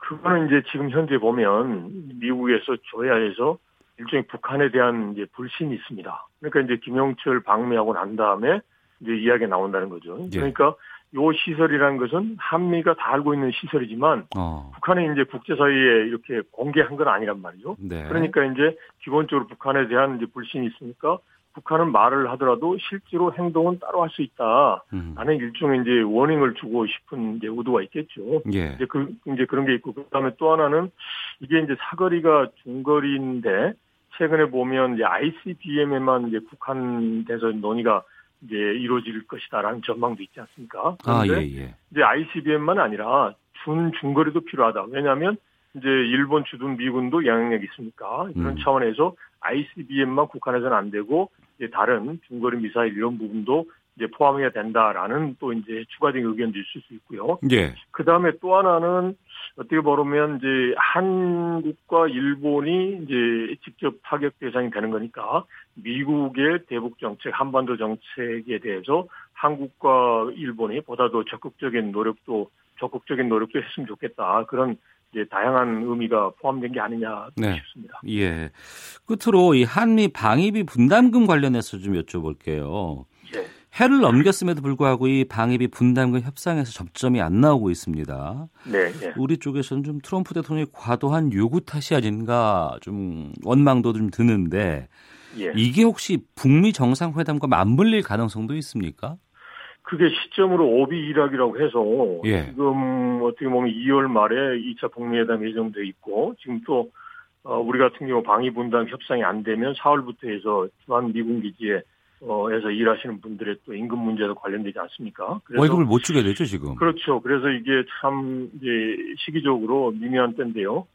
그거는 이제 지금 현재 보면 미국에서 조야에서 일종의 북한에 대한 이제 불신이 있습니다. 그러니까 이제 김영철 방미하고 난 다음에 이제 이야기가 나온다는 거죠. 예. 그러니까 요 시설이라는 것은 한미가 다 알고 있는 시설이지만 어. 북한이 이제 국제사회에 이렇게 공개한 건 아니란 말이죠. 네. 그러니까 이제 기본적으로 북한에 대한 이제 불신이 있으니까 북한은 말을 하더라도 실제로 행동은 따로 할 수 있다. 음. 라는 일종의 이제 워닝을 주고 싶은 이제 의도가 있겠죠. 예. 이제 그, 이제 그런 게 있고, 그 다음에 또 하나는 이게 이제 사거리가 중거리인데 최근에 보면 이제 ICBM에만 이제 국한돼서 논의가 이제 이루어질 것이다라는 전망도 있지 않습니까? 아, 그런데 아, 예, 예. 이제 ICBM만 아니라 준 중거리도 필요하다. 왜냐하면 이제 일본 주둔 미군도 영향력이 있으니까 그런 음. 차원에서 ICBM만 국한해서는 안 되고 이제 다른 중거리 미사일 이런 부분도 이제 포함해야 된다라는 또 이제 추가적인 의견도 있을 수 있고요. 예. 그 다음에 또 하나는 어떻게 보면 이제 한국과 일본이 이제 직접 타격 대상이 되는 거니까 미국의 대북 정책, 한반도 정책에 대해서 한국과 일본이 보다 더 적극적인 노력도 적극적인 노력도 했으면 좋겠다. 그런 이제 다양한 의미가 포함된 게 아니냐 네. 싶습니다. 예. 끝으로 이 한미 방위비 분담금 관련해서 좀 여쭤볼게요. 예. 해를 넘겼음에도 불구하고 이 방위비 분담금 협상에서 접점이 안 나오고 있습니다. 네, 네. 우리 쪽에서는 좀 트럼프 대통령의 과도한 요구 탓이 아닌가 좀 원망도 좀 드는데 예. 이게 혹시 북미 정상회담과 맞물릴 가능성도 있습니까? 그게 시점으로 오비 일학이라고 해서 예. 지금 어떻게 보면 2월 말에 2차 북미회담 예정돼 있고 지금 또 어, 우리 같은 경우 방위 분담 협상이 안 되면 4월부터 해서 주한 미군 기지에 어, 에서 일하시는 분들의 또 임금 문제도 관련되지 않습니까? 월급을 못 주게 되죠, 지금. 그렇죠. 그래서 이게 참, 이제 시기적으로 미묘한 때인데요.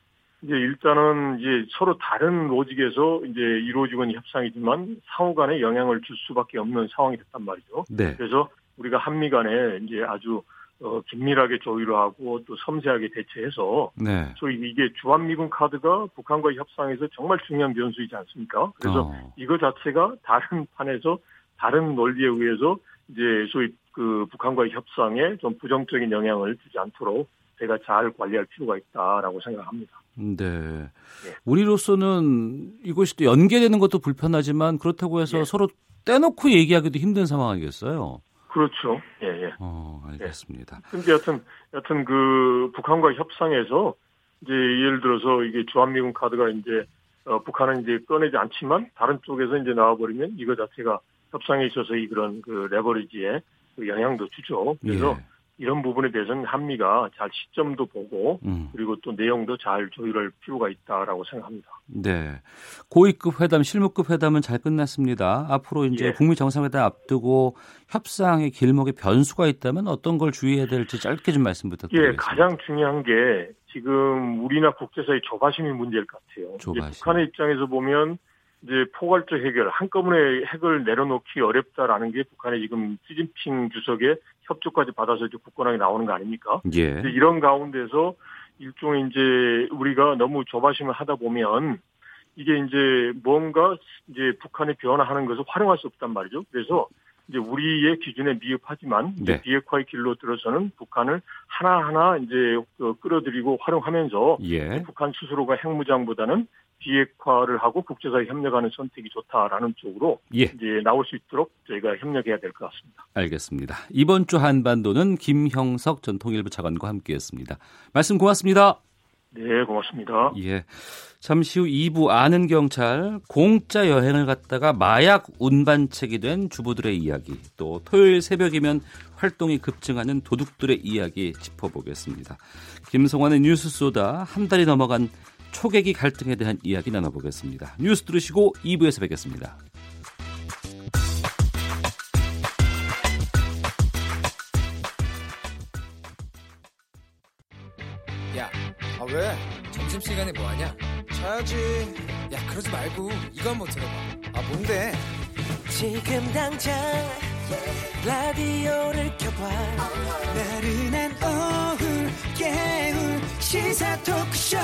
이제 일단은 이제 서로 다른 로직에서 이제 이루어지고 있는 협상이지만 상호 간에 영향을 줄 수밖에 없는 상황이 됐단 말이죠. 네. 그래서 우리가 한미 간에 이제 아주 어, 긴밀하게 조율을 하고 또 섬세하게 대처해서 네. 소위 이게 주한미군 카드가 북한과 협상에서 정말 중요한 변수이지 않습니까? 그래서 어. 이거 자체가 다른 판에서 다른 논리에 의해서 이제 소위 그 북한과의 협상에 좀 부정적인 영향을 주지 않도록 제가 잘 관리할 필요가 있다라고 생각합니다. 네. 네. 우리로서는 이것이 또 연계되는 것도 불편하지만 그렇다고 해서 네. 서로 떼놓고 얘기하기도 힘든 상황이겠어요. 그렇죠. 예, 예. 어, 알겠습니다. 예. 근데 여튼, 여튼 그 북한과 협상에서 이제 예를 들어서 이게 주한미군 카드가 이제 어, 북한은 이제 꺼내지 않지만 다른 쪽에서 이제 나와버리면 이거 자체가 협상에 있어서 이 그런 그 레버리지에 그 영향도 주죠. 그래서 예. 이런 부분에 대해서는 한미가 잘 시점도 보고 음. 그리고 또 내용도 잘 조율할 필요가 있다라고 생각합니다. 네. 고위급 회담, 실무급 회담은 잘 끝났습니다. 앞으로 이제 예. 북미 정상회담 앞두고 협상의 길목에 변수가 있다면 어떤 걸 주의해야 될지 짧게 좀 말씀 부탁드리겠습니다. 예, 가장 중요한 게 지금 우리나 국제사의 조바심이 문제일 것 같아요. 조바심. 북한의 입장에서 보면 이제 포괄적 해결, 한꺼번에 핵을 내려놓기 어렵다라는 게 북한의 지금 시진핑 주석의 협조까지 받아서 이제 굳건하게 나오는 거 아닙니까? 예. 이런 가운데서 일종의 이제 우리가 너무 조바심을 하다 보면 이게 이제 뭔가 이제 북한이 변화하는 것을 활용할 수 없단 말이죠. 그래서 이제 우리의 기준에 미흡하지만 네. 비핵화의 길로 들어서는 북한을 하나하나 이제 그 끌어들이고 활용하면서 예. 북한 스스로가 핵무장보다는 비핵화를 하고 국제사회 협력하는 선택이 좋다라는 쪽으로 예. 이제 나올 수 있도록 저희가 협력해야 될 것 같습니다. 알겠습니다. 이번 주 한반도는 김형석 전 통일부 차관과 함께했습니다. 말씀 고맙습니다. 네, 고맙습니다. 예. 잠시 후 2부 아는 경찰 공짜 여행을 갔다가 마약 운반책이 된 주부들의 이야기 또 토요일 새벽이면 활동이 급증하는 도둑들의 이야기 짚어보겠습니다. 김성환의 뉴스 쏘다 한 달이 넘어간 초계기 갈등에 대한 이야기 나눠보겠습니다. 뉴스 들으시고 2부에서 뵙겠습니다. 야, 아 왜? 점심시간에 뭐하냐? 자야지. 야, 그러지 말고 이거 한번 들어봐. 아, 뭔데? 지금 당장 라디오를 켜봐. 나른한 오후 깨울 시사 토크쇼.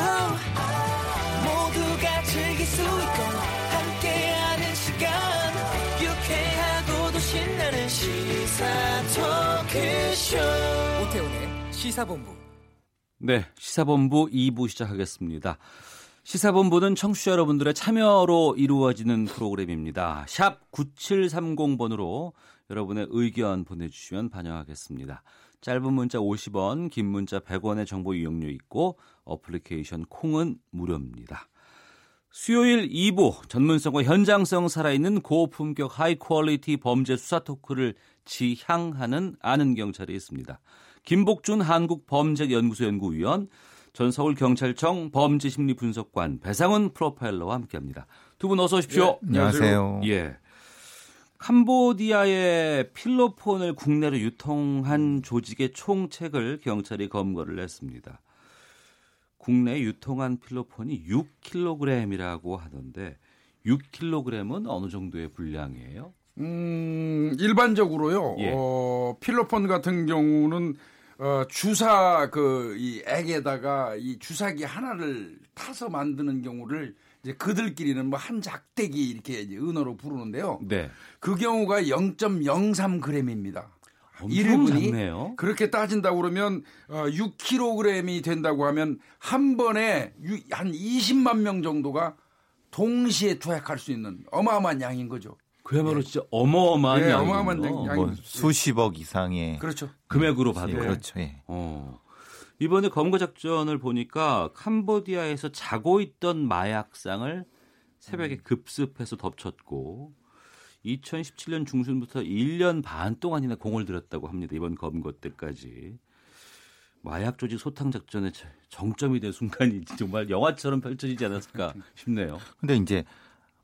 모두가 즐길 수 있고 함께하는 시간. 유쾌하고도 신나는 시사 토크쇼. 오태훈의 시사본부. 네 시사본부 2부 시작하겠습니다. 시사본부는 청취자 여러분들의 참여로 이루어지는 프로그램입니다. 샵 9730번으로 여러분의 의견 보내주시면 반영하겠습니다 짧은 문자 50원, 긴 문자 100원의 정보 이용료 있고 어플리케이션 콩은 무료입니다. 수요일 2부 전문성과 현장성 살아있는 고품격 high quality 범죄 수사 토크를 지향하는 아는 경찰이 있습니다. 김복준 한국범죄연구소 연구위원, 전 서울경찰청 범죄심리분석관 배상훈 프로파일러와 함께합니다. 두 분 어서 오십시오. 네, 안녕하세요. 예. 캄보디아의 필로폰을 국내로 유통한 조직의 총책을 경찰이 검거를 했습니다. 국내 유통한 필로폰이 6kg이라고 하던데 6kg은 어느 정도의 분량이에요? 음, 일반적으로요. 예. 어, 필로폰 같은 경우는 어, 주사 그 이 액에다가 이 주사기 하나를 타서 만드는 경우를 이제 그들끼리는 뭐 한 작대기 이렇게 은어로 부르는데요. 네. 그 경우가 0.03g입니다. 1분이 작네요. 그렇게 따진다고 그러면 6kg이 어, 된다고 하면 한 번에 한 20만 명 정도가 동시에 투약할 수 있는 어마어마한 양인 거죠. 그야말로 네. 진짜 어마어마한 네, 어마어마한 양이 뭐 수십억 이상의 그렇죠. 금액으로 봐도 네. 그렇죠. 예. 어. 이번에 검거 작전을 보니까 캄보디아에서 자고 있던 마약상을 새벽에 음. 급습해서 덮쳤고 2017년 중순부터 1년 반 동안이나 공을 들였다고 합니다. 이번 검거 때까지. 마약 조직 소탕 작전의 정점이 된 순간이 정말 영화처럼 펼쳐지지 않았을까 싶네요. 근데 이제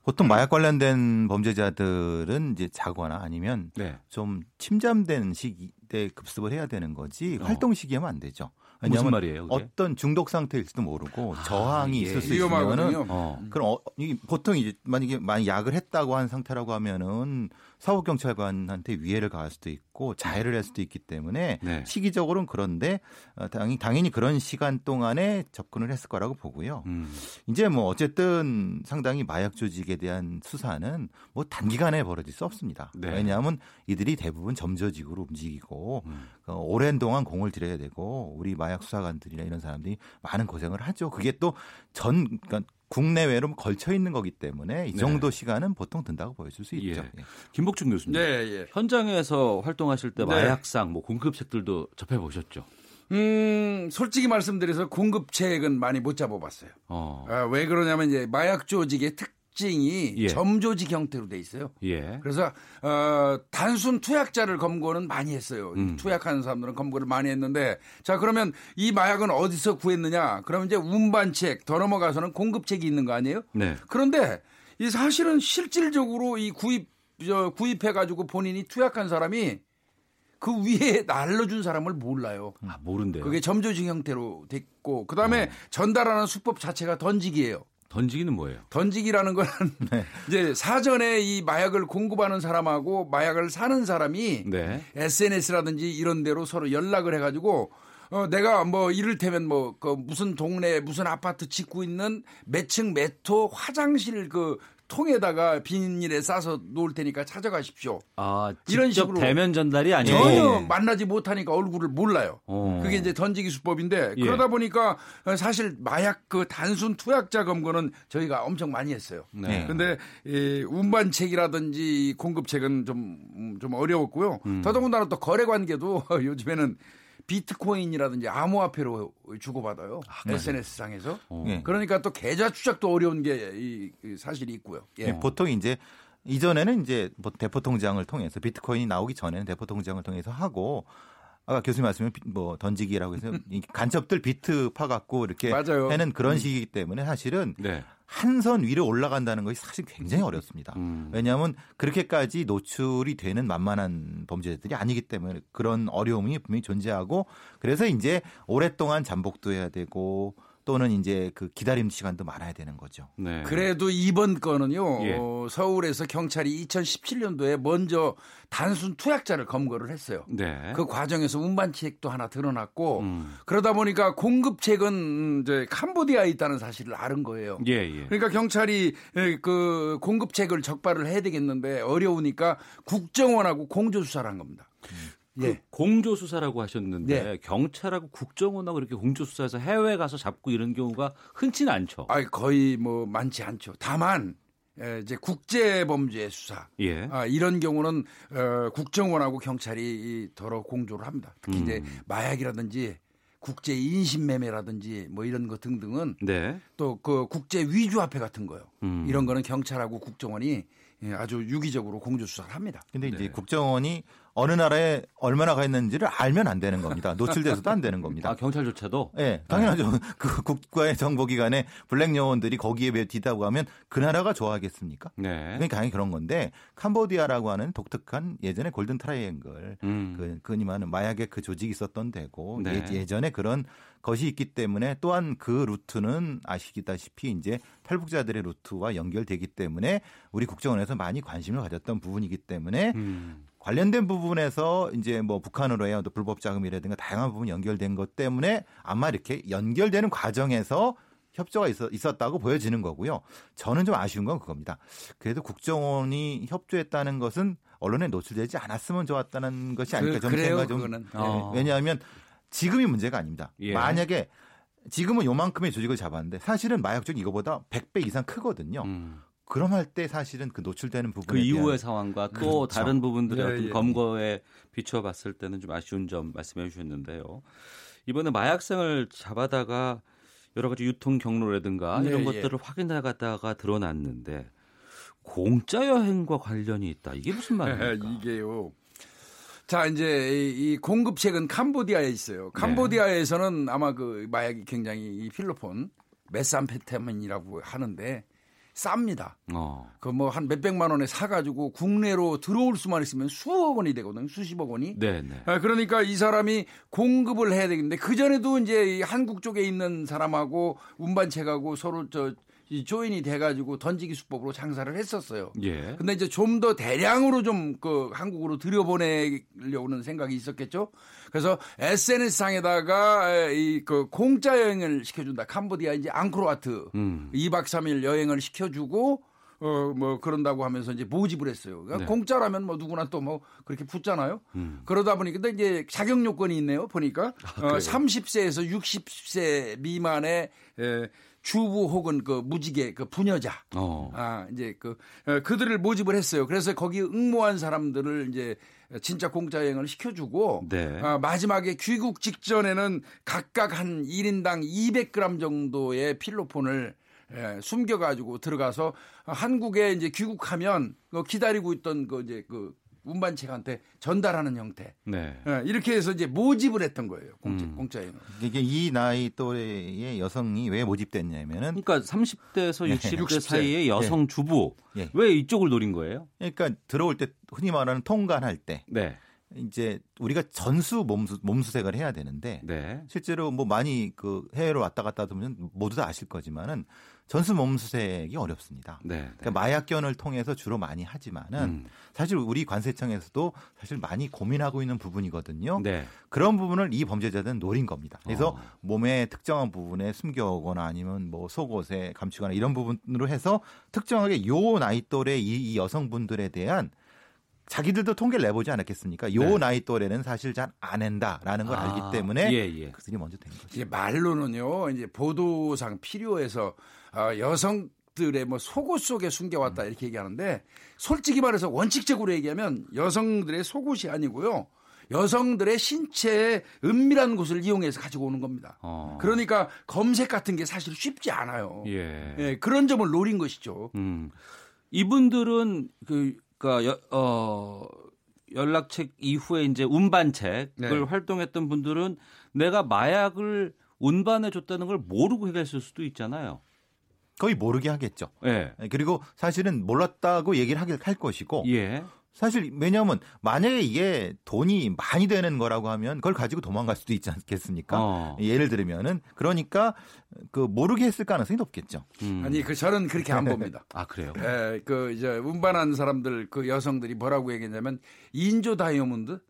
보통 마약 관련된 범죄자들은 이제 자거나 아니면 네. 좀 침잠된 시기에 급습을 해야 되는 거지 어. 활동 시기하면 안 되죠. 무슨 말이에요? 그게? 어떤 중독 상태일지도 모르고 아, 저항이 예. 있을 수 있으면은 어. 그럼 어, 보통 이제 만약에 만약 약을 했다고 한 상태라고 하면은 사법 경찰관한테 위해를 가할 수도 있고 자해를 할 수도 있기 때문에 네. 시기적으로는 그런데 어, 당연히, 당연히 그런 시간 동안에 접근을 했을 거라고 보고요. 음. 이제 뭐 어쨌든 상당히 마약 조직에 대한 수사는 뭐 단기간에 벌어질 수 없습니다. 네. 왜냐하면 이들이 대부분 점조직으로 움직이고 음. 어, 오랜 동안 공을 들여야 되고 우리 마약 수사관들이나 이런 사람들이 많은 고생을 하죠. 그게 또 전 그러니까 국내외로 걸쳐 있는 거기 때문에 이 네. 정도 네. 시간은 보통 든다고 보여줄 수 있죠. 예. 예. 김복준 교수님, 네, 예. 현장에서 활동하실 때 네. 마약상, 뭐 공급책들도 접해 보셨죠? 음, 솔직히 말씀드려서 공급책은 많이 못 잡아봤어요. 어. 아, 왜 그러냐면 이제 마약 조직의 특 특징이 예. 점조직 형태로 돼 있어요. 예. 그래서 어, 단순 투약자를 검거는 많이 했어요. 음. 투약하는 사람들은 검거를 많이 했는데 자 그러면 이 마약은 어디서 구했느냐? 그러면 이제 운반책 더 넘어가서는 공급책이 있는 거 아니에요? 네. 그런데 이 사실은 실질적으로 이 구입 저 구입해 가지고 본인이 투약한 사람이 그 위에 날려준 사람을 몰라요. 아, 모른대요. 그게 점조직 형태로 됐고, 그 다음에 어. 전달하는 수법 자체가 던지기예요. 던지기는 뭐예요? 던지기라는 건 네. 이제 사전에 이 마약을 공급하는 사람하고 마약을 사는 사람이 네. SNS라든지 이런 데로 서로 연락을 해가지고 어, 내가 뭐 이를테면 뭐 그 무슨 동네 무슨 아파트 짓고 있는 매층 매토 화장실 그 통에다가 비닐에 싸서 놓을 테니까 찾아가십시오. 아, 이런 식으로 대면 전달이 아니고 전혀 만나지 못하니까 얼굴을 몰라요. 어. 그게 이제 던지기 수법인데 예. 그러다 보니까 사실 마약 그 단순 투약자 검거는 저희가 엄청 많이 했어요. 네. 근데 이 운반책이라든지 공급책은 좀좀 어려웠고요. 음. 더더군다나 또 거래 관계도 요즘에는 비트코인이라든지 암호화폐로 주고받아요. 아, SNS 상에서. 어. 예. 그러니까 또 계좌 추적도 어려운 게 이, 사실이 있고요. 예. 예. 보통 이제 이전에는 이제 뭐 대포 통장을 통해서 비트코인이 나오기 전에는 대포 통장을 통해서 하고 아까 교수님 말씀은 뭐 던지기라고 해서 간첩들 비트 파 갖고 이렇게 맞아요. 하는 그런 음. 식이기 때문에 사실은 네. 한 선 위로 올라간다는 것이 사실 굉장히 어렵습니다. 음. 왜냐하면 그렇게까지 노출이 되는 만만한 범죄들이 아니기 때문에 그런 어려움이 분명히 존재하고 그래서 이제 오랫동안 잠복도 해야 되고 또는 이제 그 기다림 시간도 많아야 되는 거죠. 네. 그래도 이번 건은요. 예. 어, 서울에서 경찰이 2017년도에 먼저 단순 투약자를 검거를 했어요. 네. 그 과정에서 운반책도 하나 드러났고 음. 그러다 보니까 공급책은 이제 캄보디아에 있다는 사실을 알은 거예요. 예, 예. 그러니까 경찰이 그 공급책을 적발을 해야 되겠는데 어려우니까 국정원하고 공조 수사를 한 겁니다. 음. 그 예. 공조 수사라고 하셨는데 네. 경찰하고 국정원하고 이렇게 공조 수사해서 해외 가서 잡고 이런 경우가 흔치는 않죠. 아, 거의 뭐 많지 않죠. 다만 이제 국제 범죄 수사 예. 아, 이런 경우는 어, 국정원하고 경찰이 더러 공조를 합니다. 특히 음. 이제 마약이라든지 국제 인신매매라든지 뭐 이런 거 등등은 네. 또그 국제 위주화폐 같은 거요. 음. 이런 거는 경찰하고 국정원이 예, 아주 유기적으로 공조 수사를 합니다. 근데 이제 네. 국정원이 어느 나라에 얼마나 가 있는지를 알면 안 되는 겁니다. 노출돼서도 안 되는 겁니다. 아, 경찰조차도? 네, 당연하죠. 네. 그 국가의 정보기관에 블랙 요원들이 거기에 뒤다고 하면 그 나라가 좋아하겠습니까? 네. 그러니까 당연히 그런 건데 캄보디아라고 하는 독특한 예전에 Golden Triangle 음. 그, 그니만은 마약의 그 조직이 있었던 데고 네. 예전에 그런 것이 있기 때문에 또한 그 루트는 아시다시피 이제 탈북자들의 루트와 연결되기 때문에 우리 국정원에서 많이 관심을 가졌던 부분이기 때문에 음. 관련된 부분에서 이제 뭐 북한으로의 불법 자금이라든가 다양한 부분 연결된 것 때문에 아마 이렇게 연결되는 과정에서 협조가 있었, 다고 보여지는 거고요. 저는 좀 아쉬운 건 그겁니다. 그래도 국정원이 협조했다는 것은 언론에 노출되지 않았으면 좋았다는 것이 아닐까 그, 저는 생각이 좀 네. 어. 왜냐하면 지금이 문제가 아닙니다. 예. 만약에 지금은 요만큼의 조직을 잡았는데 사실은 마약적 이거보다 100배 이상 크거든요. 음. 그럼 할 때 사실은 그 노출되는 부분 그 이후의 상황과 또 그렇죠. 다른 부분들의 예, 어떤 예. 검거에 비추어 봤을 때는 좀 아쉬운 점 말씀해 주셨는데요. 이번에 마약성을 잡아다가 여러 가지 유통 경로라든가 예, 이런 예. 것들을 확인하다가 드러났는데 공짜 여행과 관련이 있다. 이게 무슨 말입니까? 이게요. 자, 이제 이 공급책은 캄보디아에 있어요. 네. 캄보디아에서는 아마 그 마약이 굉장히 이 필로폰 메산페타민이라고 하는데 쌉니다. 어. 그뭐 한 몇백만 원에 사가지고 국내로 들어올 수만 있으면 수억 원이 되거든요. 수십억 원이. 네, 네. 아, 그러니까 이 사람이 공급을 해야 되겠는데 그 전에도 이제 한국 쪽에 있는 사람하고 운반책하고 서로 저 조인이 돼가지고 던지기 수법으로 장사를 했었어요. 예. 근데 이제 좀 더 대량으로 좀 그 한국으로 들여보내려는 생각이 있었겠죠. 그래서 SNS 상에다가 이 그 공짜 여행을 시켜준다. 캄보디아 이제 앙코르와트 음. 2박 3일 여행을 시켜주고 어, 뭐, 그런다고 하면서 이제 모집을 했어요. 그러니까 네. 공짜라면 뭐 누구나 또 뭐 그렇게 붙잖아요. 음. 그러다 보니까 근데 이제 자격 요건이 있네요. 보니까. 아, 어, 30세에서 60세 미만의 에, 주부 혹은 그 무지개 그 부녀자 어. 아 이제 그 어, 그들을 모집을 했어요. 그래서 거기 응모한 사람들을 이제 진짜 공짜 여행을 시켜주고 네. 아, 마지막에 귀국 직전에는 각각 한 1인당 200g 정도의 필로폰을 예, 숨겨가지고 들어가서 한국에 이제 귀국하면 그 기다리고 있던 그 이제 그 운반책한테 전달하는 형태. 네. 네. 이렇게 해서 이제 모집을 했던 거예요. 공짜, 음. 공짜에는. 이게 이 나이 또래의 여성이 왜 모집됐냐면은 그러니까 30대에서 60대 60대. 사이의 여성 네. 주부 네. 왜 이쪽을 노린 거예요? 그러니까 들어올 때 흔히 말하는 통관할 때 네. 이제 우리가 전수 몸수, 몸수색을 해야 되는데 네. 실제로 뭐 많이 그 해외로 왔다 갔다 하면 모두 다 아실 거지만은 전수 몸수색이 어렵습니다. 네, 네. 그러니까 마약견을 통해서 주로 많이 하지만은 음. 사실 우리 관세청에서도 사실 많이 고민하고 있는 부분이거든요. 네. 그런 부분을 이 범죄자들은 노린 겁니다. 그래서 어. 몸의 특정한 부분에 숨겨오거나 아니면 뭐 속옷에 감추거나 이런 부분으로 해서 특정하게 요 나이 또래 이, 이 여성분들에 대한 자기들도 통계를 내보지 않았겠습니까? 요 네. 나이 또래는 사실 잘 안 한다라는 걸 아, 알기 때문에 예, 예. 그들이 먼저 된 거죠. 이제 말로는요, 이제 보도상 필요해서 어, 여성 들의 뭐 속옷 속에 숨겨왔다 음. 이렇게 얘기하는데 솔직히 말해서 원칙적으로 얘기하면 여성들의 속옷이 아니고요. 여성들의 신체의 은밀한 곳을 이용해서 가지고 오는 겁니다. 어. 그러니까 검색 같은 게 사실 쉽지 않아요. 예. 예 그런 점을 노린 것이죠. 음. 이분들은 그 여, 어 연락책 이후에 이제 운반책을 네. 활동했던 분들은 내가 마약을 운반해 줬다는 걸 모르고 해결했을 수도 있잖아요. 거의 모르게 하겠죠. 예. 그리고 사실은 몰랐다고 얘기를 하길 할 것이고. 예. 사실 왜냐하면 만약에 이게 돈이 많이 되는 거라고 하면 그걸 가지고 도망갈 수도 있지 않겠습니까? 어. 예를 들면은 그러니까 그 모르게 했을 가능성이 높겠죠. 음. 아니 그 저는 그렇게 안 봅니다. 아 그래요? 예, 그 이제 운반한 사람들 그 여성들이 뭐라고 얘기했냐면 인조 다이아몬드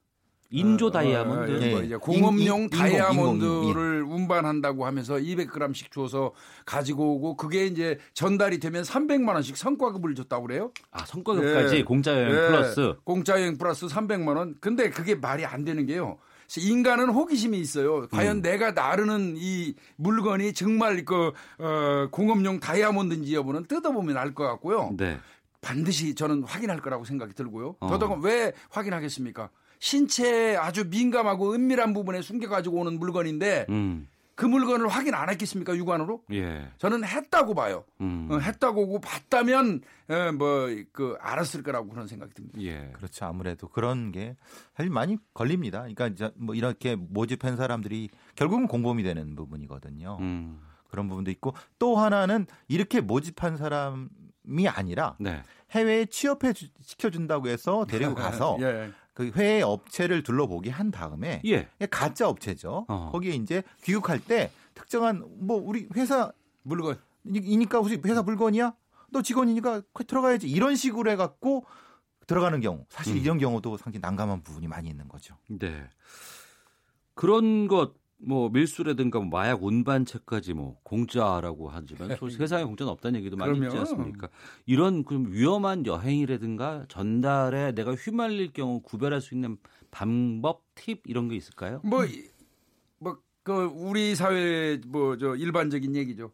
인조 어, 다이아몬드, 어, 뭐 이제 공업용 인, 다이아몬드를 인공, 운반한다고 하면서 200g씩 줘서 가지고 오고 그게 이제 전달이 되면 300만 원씩 성과급을 줬다고 그래요. 아 성과급까지 네. 공짜 여행 네. 플러스 공짜 여행 플러스 300만 원. 근데 그게 말이 안 되는 게요. 인간은 호기심이 있어요. 과연 음. 내가 나르는 이 물건이 정말 그 어, 공업용 다이아몬드인지 여부는 뜯어보면 알 것 같고요. 네. 반드시 저는 확인할 거라고 생각이 들고요. 어. 더더군 왜 확인하겠습니까? 신체에 아주 민감하고 은밀한 부분에 숨겨가지고 오는 물건인데 음. 그 물건을 확인 안 했겠습니까 육안으로? 예. 저는 했다고 봐요. 음. 어, 했다고 보고 봤다면 예, 뭐그 알았을 거라고 그런 생각이 듭니다. 예. 그렇죠. 아무래도 그런 게 사실 많이 걸립니다. 그러니까 이제 뭐 이렇게 모집한 사람들이 결국은 공범이 되는 부분이거든요. 음. 그런 부분도 있고 또 하나는 이렇게 모집한 사람이 아니라 네. 해외에 취업해 시켜준다고 해서 데리고 가서 예. 그 회의 업체를 둘러보게 한 다음에 예. 가짜 업체죠. 어. 거기에 이제 귀국할 때 특정한 뭐 우리 회사 물건 이니까 혹시 회사 물건이야? 너 직원이니까 들어가야지 이런 식으로 해갖고 들어가는 경우 사실 음. 이런 경우도 상당히 난감한 부분이 많이 있는 거죠. 네. 그런 것 뭐 밀수라든가 뭐 마약 운반책까지 뭐 공짜라고 하지만 세상에 공짜는 없다는 얘기도 많이 있지 않습니까? 이런 그럼 위험한 여행이라든가 전달에 내가 휘말릴 경우 구별할 수 있는 방법, 팁 이런 게 있을까요? 뭐 뭐 그 우리 사회 뭐 저 일반적인 얘기죠.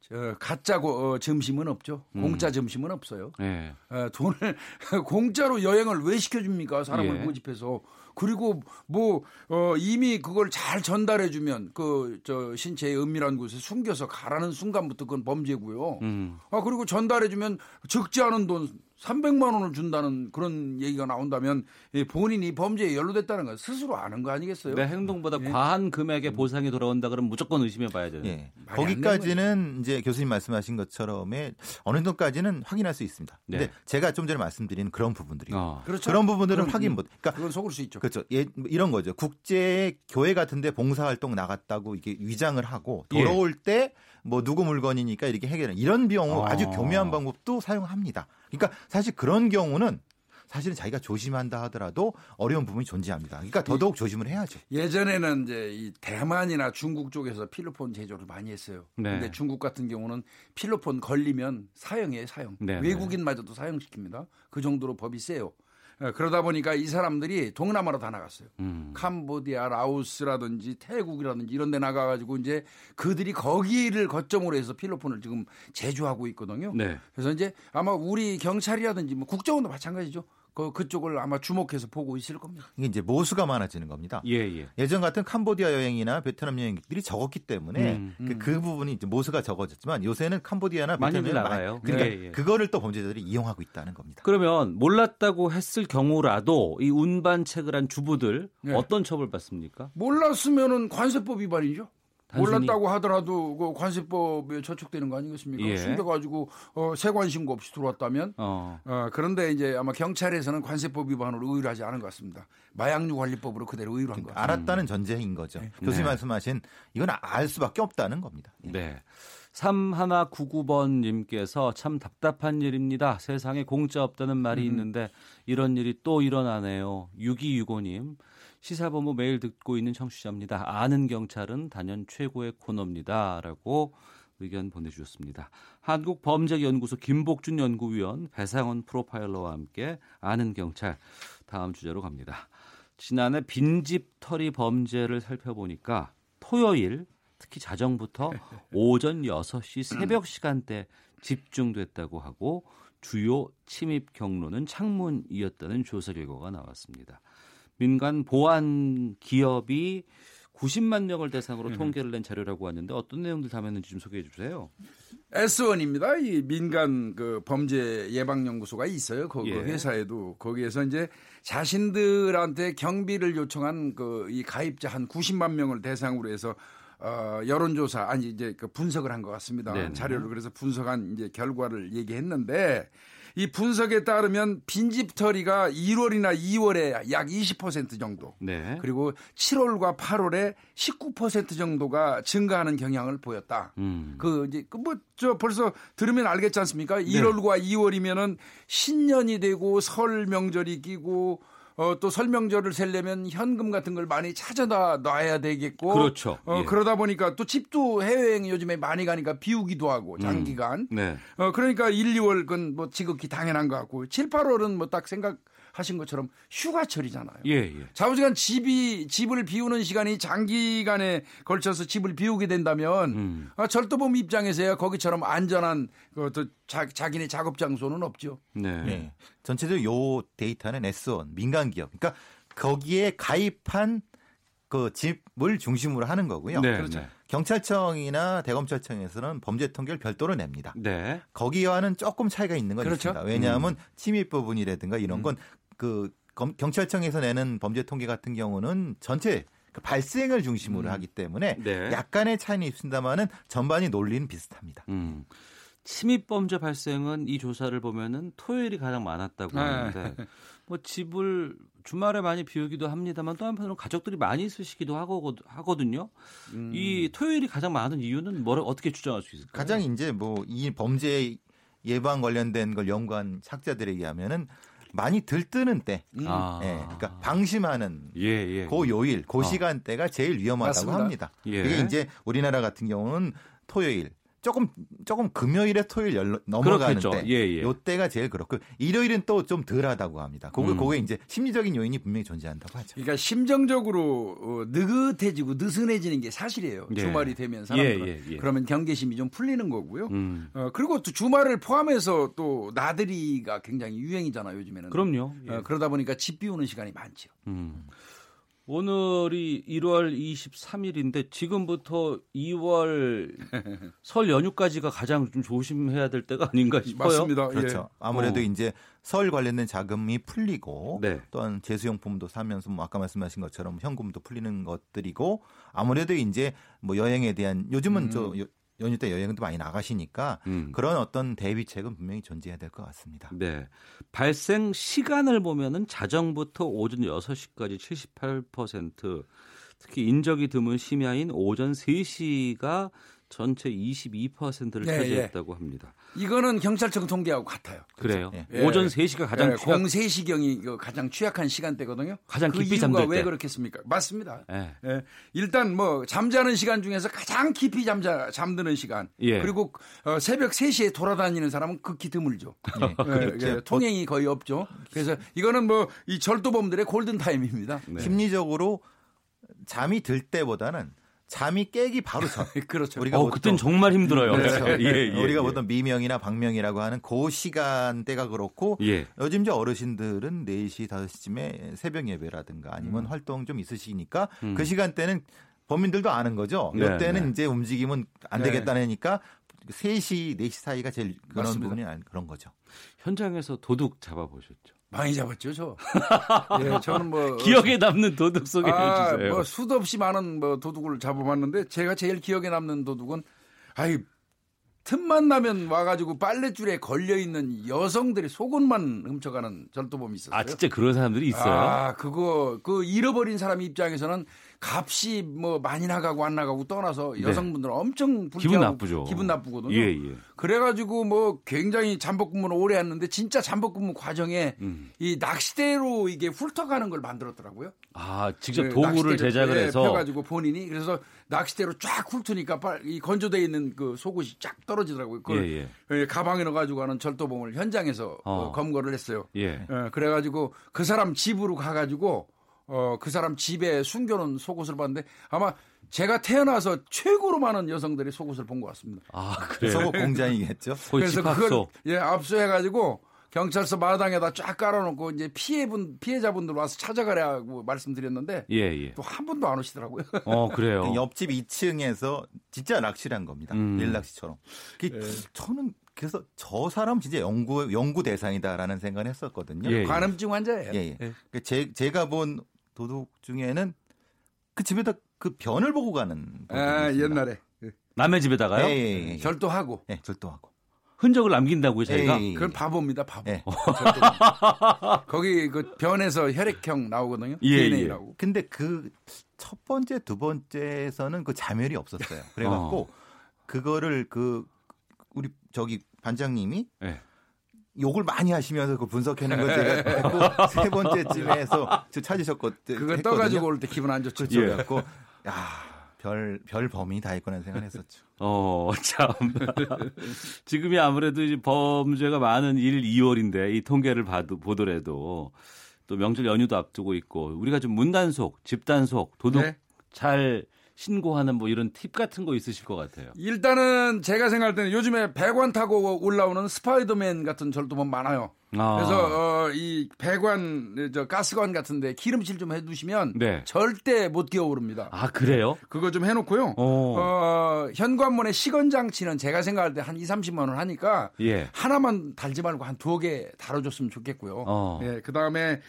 저 가짜 고, 어, 점심은 없죠. 음. 공짜 점심은 없어요. 네. 어, 돈을 공짜로 여행을 왜 시켜줍니까? 사람을 예. 모집해서 그리고 뭐 어, 이미 그걸 잘 전달해 주면 그 저 신체의 은밀한 곳에 숨겨서 가라는 순간부터 그건 범죄고요. 음. 아 그리고 전달해 주면 적지 않은 돈 300만 원을 준다는 그런 얘기가 나온다면 본인이 범죄에 연루됐다는 걸 스스로 아는 거 아니겠어요? 내 행동보다 예. 과한 금액의 보상이 돌아온다 그러면 무조건 의심해 봐야 되는. 예. 거기까지는 이제 교수님 말씀하신 것처럼의 어느 정도까지는 확인할 수 있습니다. 네. 근데 제가 좀 전에 말씀드린 그런 부분들이 어. 그렇죠. 그런 부분들은 그럼, 확인 못. 그러니까 그건 속을 수 있죠. 그렇죠. 예, 이런 거죠. 국제 교회 같은데 봉사활동 나갔다고 이게 위장을 하고 돌아올 예. 때 뭐 누구 물건이니까 이렇게 해결하는 이런 경우 어. 아주 교묘한 방법도 사용합니다. 그러니까 사실 그런 경우는 사실은 자기가 조심한다 하더라도 어려운 부분이 존재합니다. 그러니까 더더욱 조심을 해야죠. 예전에는 이제 이 대만이나 중국 쪽에서 필로폰 제조를 많이 했어요. 네. 근데 중국 같은 경우는 필로폰 걸리면 사형이에요, 사형. 네, 네. 외국인마저도 사형시킵니다. 그 정도로 법이 세요. 예, 그러다 보니까 이 사람들이 동남아로 다 나갔어요. 음. 캄보디아, 라오스라든지 태국이라든지 이런 데 나가가지고 이제 그들이 거기를 거점으로 해서 필로폰을 지금 제조하고 있거든요. 네. 그래서 이제 아마 우리 경찰이라든지 뭐 국정원도 마찬가지죠. 그 그쪽을 아마 주목해서 보고 있을 겁니다. 이게 이제 모수가 많아지는 겁니다. 예, 예. 전 같은 캄보디아 여행이나 베트남 여행들이 적었기 때문에 음, 음. 그, 그, 부분이 이제 모수가 적어졌지만 요새는 캄보디아나 베트남이 나가요. 그러니까 예, 예. 그거를 또 범죄자들이 이용하고 있다는 겁니다. 그러면 몰랐다고 했을 경우라도 이 운반책을 한 주부들 네. 어떤 처벌 받습니까? 몰랐으면은 관세법 위반이죠. 몰랐다고 하더라도 그 관세법에 저촉되는 거 아니겠습니까? 예. 숨겨가지고 어, 세관 신고 없이 들어왔다면 어. 어. 그런데 이제 아마 경찰에서는 관세법 위반으로 의뢰하지 않은 것 같습니다. 마약류 관리법으로 그대로 의뢰한 것 같습니다. 알았다는 전제인 거죠. 네. 교수님 네. 말씀하신 이건 알 수밖에 없다는 겁니다. 예. 네. 3199번님께서 참 답답한 일입니다. 세상에 공짜 없다는 말이 음. 있는데 이런 일이 또 일어나네요. 6265님. 시사본부 매일 듣고 있는 청취자입니다. 아는 경찰은 단연 최고의 코너입니다. 라고 의견 보내주셨습니다. 한국범죄연구소 김복준 연구위원 배상원 프로파일러와 함께 아는 경찰 다음 주제로 갑니다. 지난해 빈집 털이 범죄를 살펴보니까 토요일 특히 자정부터 오전 6시 새벽 시간대 집중됐다고 하고 주요 침입 경로는 창문이었다는 조사 결과가 나왔습니다. 민간 보안 기업이 90만 명을 대상으로 음. 통계를 낸 자료라고 하는데 어떤 내용들 담았는지 좀 소개해 주세요. S1입니다. 이 민간 그 범죄 예방 연구소가 있어요. 그, 그 예. 회사에도 거기에서 이제 자신들한테 경비를 요청한 그 이 가입자 한 90만 명을 대상으로 해서 어, 여론조사 아니 이제 그 분석을 한 것 같습니다. 네네. 자료를 그래서 분석한 이제 결과를 얘기했는데 이 분석에 따르면 빈집털이가 1월이나 2월에 약 20% 정도. 네. 그리고 7월과 8월에 19% 정도가 증가하는 경향을 보였다. 음. 그 이제 그뭐저 벌써 들으면 알겠지 않습니까? 1월과 네. 2월이면은 신년이 되고 설 명절이 끼고 어, 또 설명절을 세려면 현금 같은 걸 많이 찾아다 놔야 되겠고. 그렇죠. 어, 예. 그러다 보니까 또 집도 해외여행 요즘에 많이 가니까 비우기도 하고 장기간. 음. 네. 어, 그러니까 1, 2월 건뭐 지극히 당연한 것 같고 7, 8월은 뭐 딱 생각 하신 것처럼 휴가철이잖아요. 예, 예. 좌우지간 집이 집을 비우는 시간이 장기간에 걸쳐서 집을 비우게 된다면 음. 아, 절도범 입장에서야 거기처럼 안전한 그또 자기네 작업 장소는 없죠. 네. 네. 전체적으로 요 데이터는 S1 민간 기업. 그러니까 거기에 가입한 그 집을 중심으로 하는 거고요. 네, 그렇죠. 네. 경찰청이나 대검찰청에서는 범죄 통계를 별도로 냅니다. 네. 거기와는 조금 차이가 있는 건 그렇죠? 있습니다. 왜냐하면 음. 침입 부분이라든가 이런 건 그 경찰청에서 내는 범죄 통계 같은 경우는 전체 그 발생을 중심으로 음. 하기 때문에 네. 약간의 차이는 있습니다만은 전반이 논리는 비슷합니다. 음. 침입 범죄 발생은 이 조사를 보면은 토요일이 가장 많았다고 네. 하는데 네. 뭐 집을 주말에 많이 비우기도 합니다만 또 한편으로 가족들이 많이 있으시기도 하거든요. 음. 이 토요일이 가장 많은 이유는 뭐를 어떻게 추정할 수 있을까요? 가장 이제 뭐 이 범죄 예방 관련된 걸 연구한 학자들에 의하면은 많이 들뜨는 때, 음. 아. 예, 그러니까 방심하는 예, 예. 그 요일, 그 어. 시간대가 제일 위험하다고 맞습니다. 합니다. 예. 그게 이제 우리나라 같은 경우는 토요일, 조금 조금 금요일에 토요일 열, 넘어가는데 예, 예. 요때가 제일 그렇고 일요일은 또 좀 덜하다고 합니다. 그게 음. 그게 이제 심리적인 요인이 분명히 존재한다고 하죠. 그러니까 심정적으로 어, 느긋해지고 느슨해지는 게 사실이에요. 예. 주말이 되면 사람들은 예, 예, 예. 그러면 경계심이 좀 풀리는 거고요. 음. 어, 그리고 또 주말을 포함해서 또 나들이가 굉장히 유행이잖아요. 요즘에는. 그럼요. 어, 그러다 보니까 집 비우는 시간이 많죠. 음. 오늘이 1월 23일인데 지금부터 2월 설 연휴까지가 가장 좀 조심해야 될 때가 아닌가 싶어요. 맞습니다. 그렇죠. 예. 아무래도 어. 이제 설 관련된 자금이 풀리고 네. 또한 제수용품도 사면서 뭐 아까 말씀하신 것처럼 현금도 풀리는 것들이고 아무래도 이제 뭐 여행에 대한 요즘은 음. 저 연휴 때 여행도 많이 나가시니까 음. 그런 어떤 대비책은 분명히 존재해야 될 것 같습니다. 네. 발생 시간을 보면은 자정부터 오전 6시까지 78%, 특히 인적이 드문 심야인 오전 3시가 전체 22%를 네, 차지했다고 예. 합니다. 이거는 경찰청 통계하고 같아요. 그래요? 예. 오전 3시가 가장 예. 취약... 03시경이 그 가장 취약한 시간대거든요. 가장 그 깊이 잠들 왜 그렇겠습니까? 맞습니다. 예. 예. 일단 뭐 잠자는 시간 중에서 가장 깊이 잠자 잠드는 시간. 예. 그리고 어, 새벽 3시에 돌아다니는 사람은 극히 드물죠. 예. 그렇죠. 통행이 거의 없죠. 그래서 이거는 뭐 이 절도범들의 골든 타임입니다. 네. 심리적으로 잠이 들 때보다는 잠이 깨기 바로 전. 그렇죠. 우리가 어, 그땐 정말 힘들어요. 그렇죠. 예, 예, 우리가 예. 보통 미명이나 박명이라고 하는 그 시간대가 그렇고 예. 요즘 이제 어르신들은 4시, 5시쯤에 새벽 예배라든가 아니면 음. 활동 좀 있으시니까 음. 그 시간대는 범인들도 아는 거죠. 네, 이때는 네. 이제 움직이면 안 네. 되겠다니까 3시, 4시 사이가 제일 그런 맞습니다. 부분이 그런 거죠. 현장에서 도둑 잡아보셨죠? 많이 잡았죠, 저. 예, 저는 뭐 기억에 남는 도둑 소개해 아, 주세요. 뭐 수도 없이 많은 뭐 도둑을 잡아봤는데 제가 제일 기억에 남는 도둑은 아이 틈만 나면 와가지고 빨래줄에 걸려 있는 여성들이 속옷만 훔쳐가는 절도범이 있었어요. 아 진짜 그런 사람들이 있어요. 아 그거 그 잃어버린 사람 입장에서는 값이 뭐 많이 나가고 안 나가고 떠나서 네. 여성분들은 엄청 기분 나쁘죠. 기분 나쁘거든요. 예, 예. 그래가지고 뭐 굉장히 잠복근무를 오래 했는데 진짜 잠복근무 과정에 음. 이 낚시대로 이게 훑어가는 걸 만들었더라고요. 아 직접 네, 도구를 제작을 해서 펴가지고 본인이 그래서 낚시대로 쫙 훑으니까 이 건조돼 있는 그 속옷이 쫙 떨어지더라고요. 그걸 예, 예. 가방에 넣어가지고 가는 절도범을 현장에서 어. 검거를 했어요. 예. 예. 그래가지고 그 사람 집으로 가가지고 어, 그 사람 집에 숨겨놓은 속옷을 봤는데 아마 제가 태어나서 최고로 많은 여성들이 속옷을 본 것 같습니다. 아, 그래요? 속옷 공장이겠죠? 그래서 그걸 예, 압수해가지고 경찰서 마당에다 쫙 깔아놓고 이제 피해분 피해자분들 와서 찾아가라고 말씀드렸는데 예, 예. 또 한 분도 안 오시더라고요. 어 그래요. 옆집 2층에서 진짜 낚시를 한 겁니다. 음. 일낚시처럼. 그 예. 저는 그래서 저 사람 진짜 연구 연구 대상이다라는 생각을 했었거든요. 예, 예. 관음증 환자예요. 예, 예. 예. 제, 제가 본 도둑 중에는 그 집에다 그 변을 보고 가는. 아, 옛날에. 남의 집에다가요? 예, 예, 예. 절도하고. 예, 절도하고. 흔적을 남긴다고요, 자기가? 예, 예, 그건 바보입니다, 바보. 예. 거기 그 변에서 혈액형 나오거든요. 예, DNA라고. 근데 그 첫 번째, 두 번째에서는 그 자멸이 없었어요. 그래갖고 어. 그거를 그 우리 저기 반장님이 욕을 많이 하시면서 그 분석해낸 걸 제가 세 번째쯤에서 찾으셨거든요. 그거 떠가지고 올 때 기분 안 좋죠. 예. 그래갖고 야. 별, 별 범인이 다 있구나 생각했었죠. 어, 참. 지금이 아무래도 이제 범죄가 많은 1, 2월인데 이 통계를 봐도, 보더라도 또 명절 연휴도 앞두고 있고 우리가 좀 문단속, 집단속, 도둑 네. 잘 신고하는 뭐 이런 팁 같은 거 있으실 것 같아요. 일단은 제가 생각할 때는 요즘에 배관 타고 올라오는 스파이더맨 같은 절도범 많아요. 아. 그래서 어, 이 배관 저 가스관 같은데 기름칠 좀 해두시면 네. 절대 못 기어오릅니다. 아 그래요? 그거 좀 해놓고요. 어. 어, 현관문에 시건 장치는 제가 생각할 때 한 2, 30만 원 하니까 예. 하나만 달지 말고 한 두어 개 달아줬으면 좋겠고요. 어. 예, 그 다음에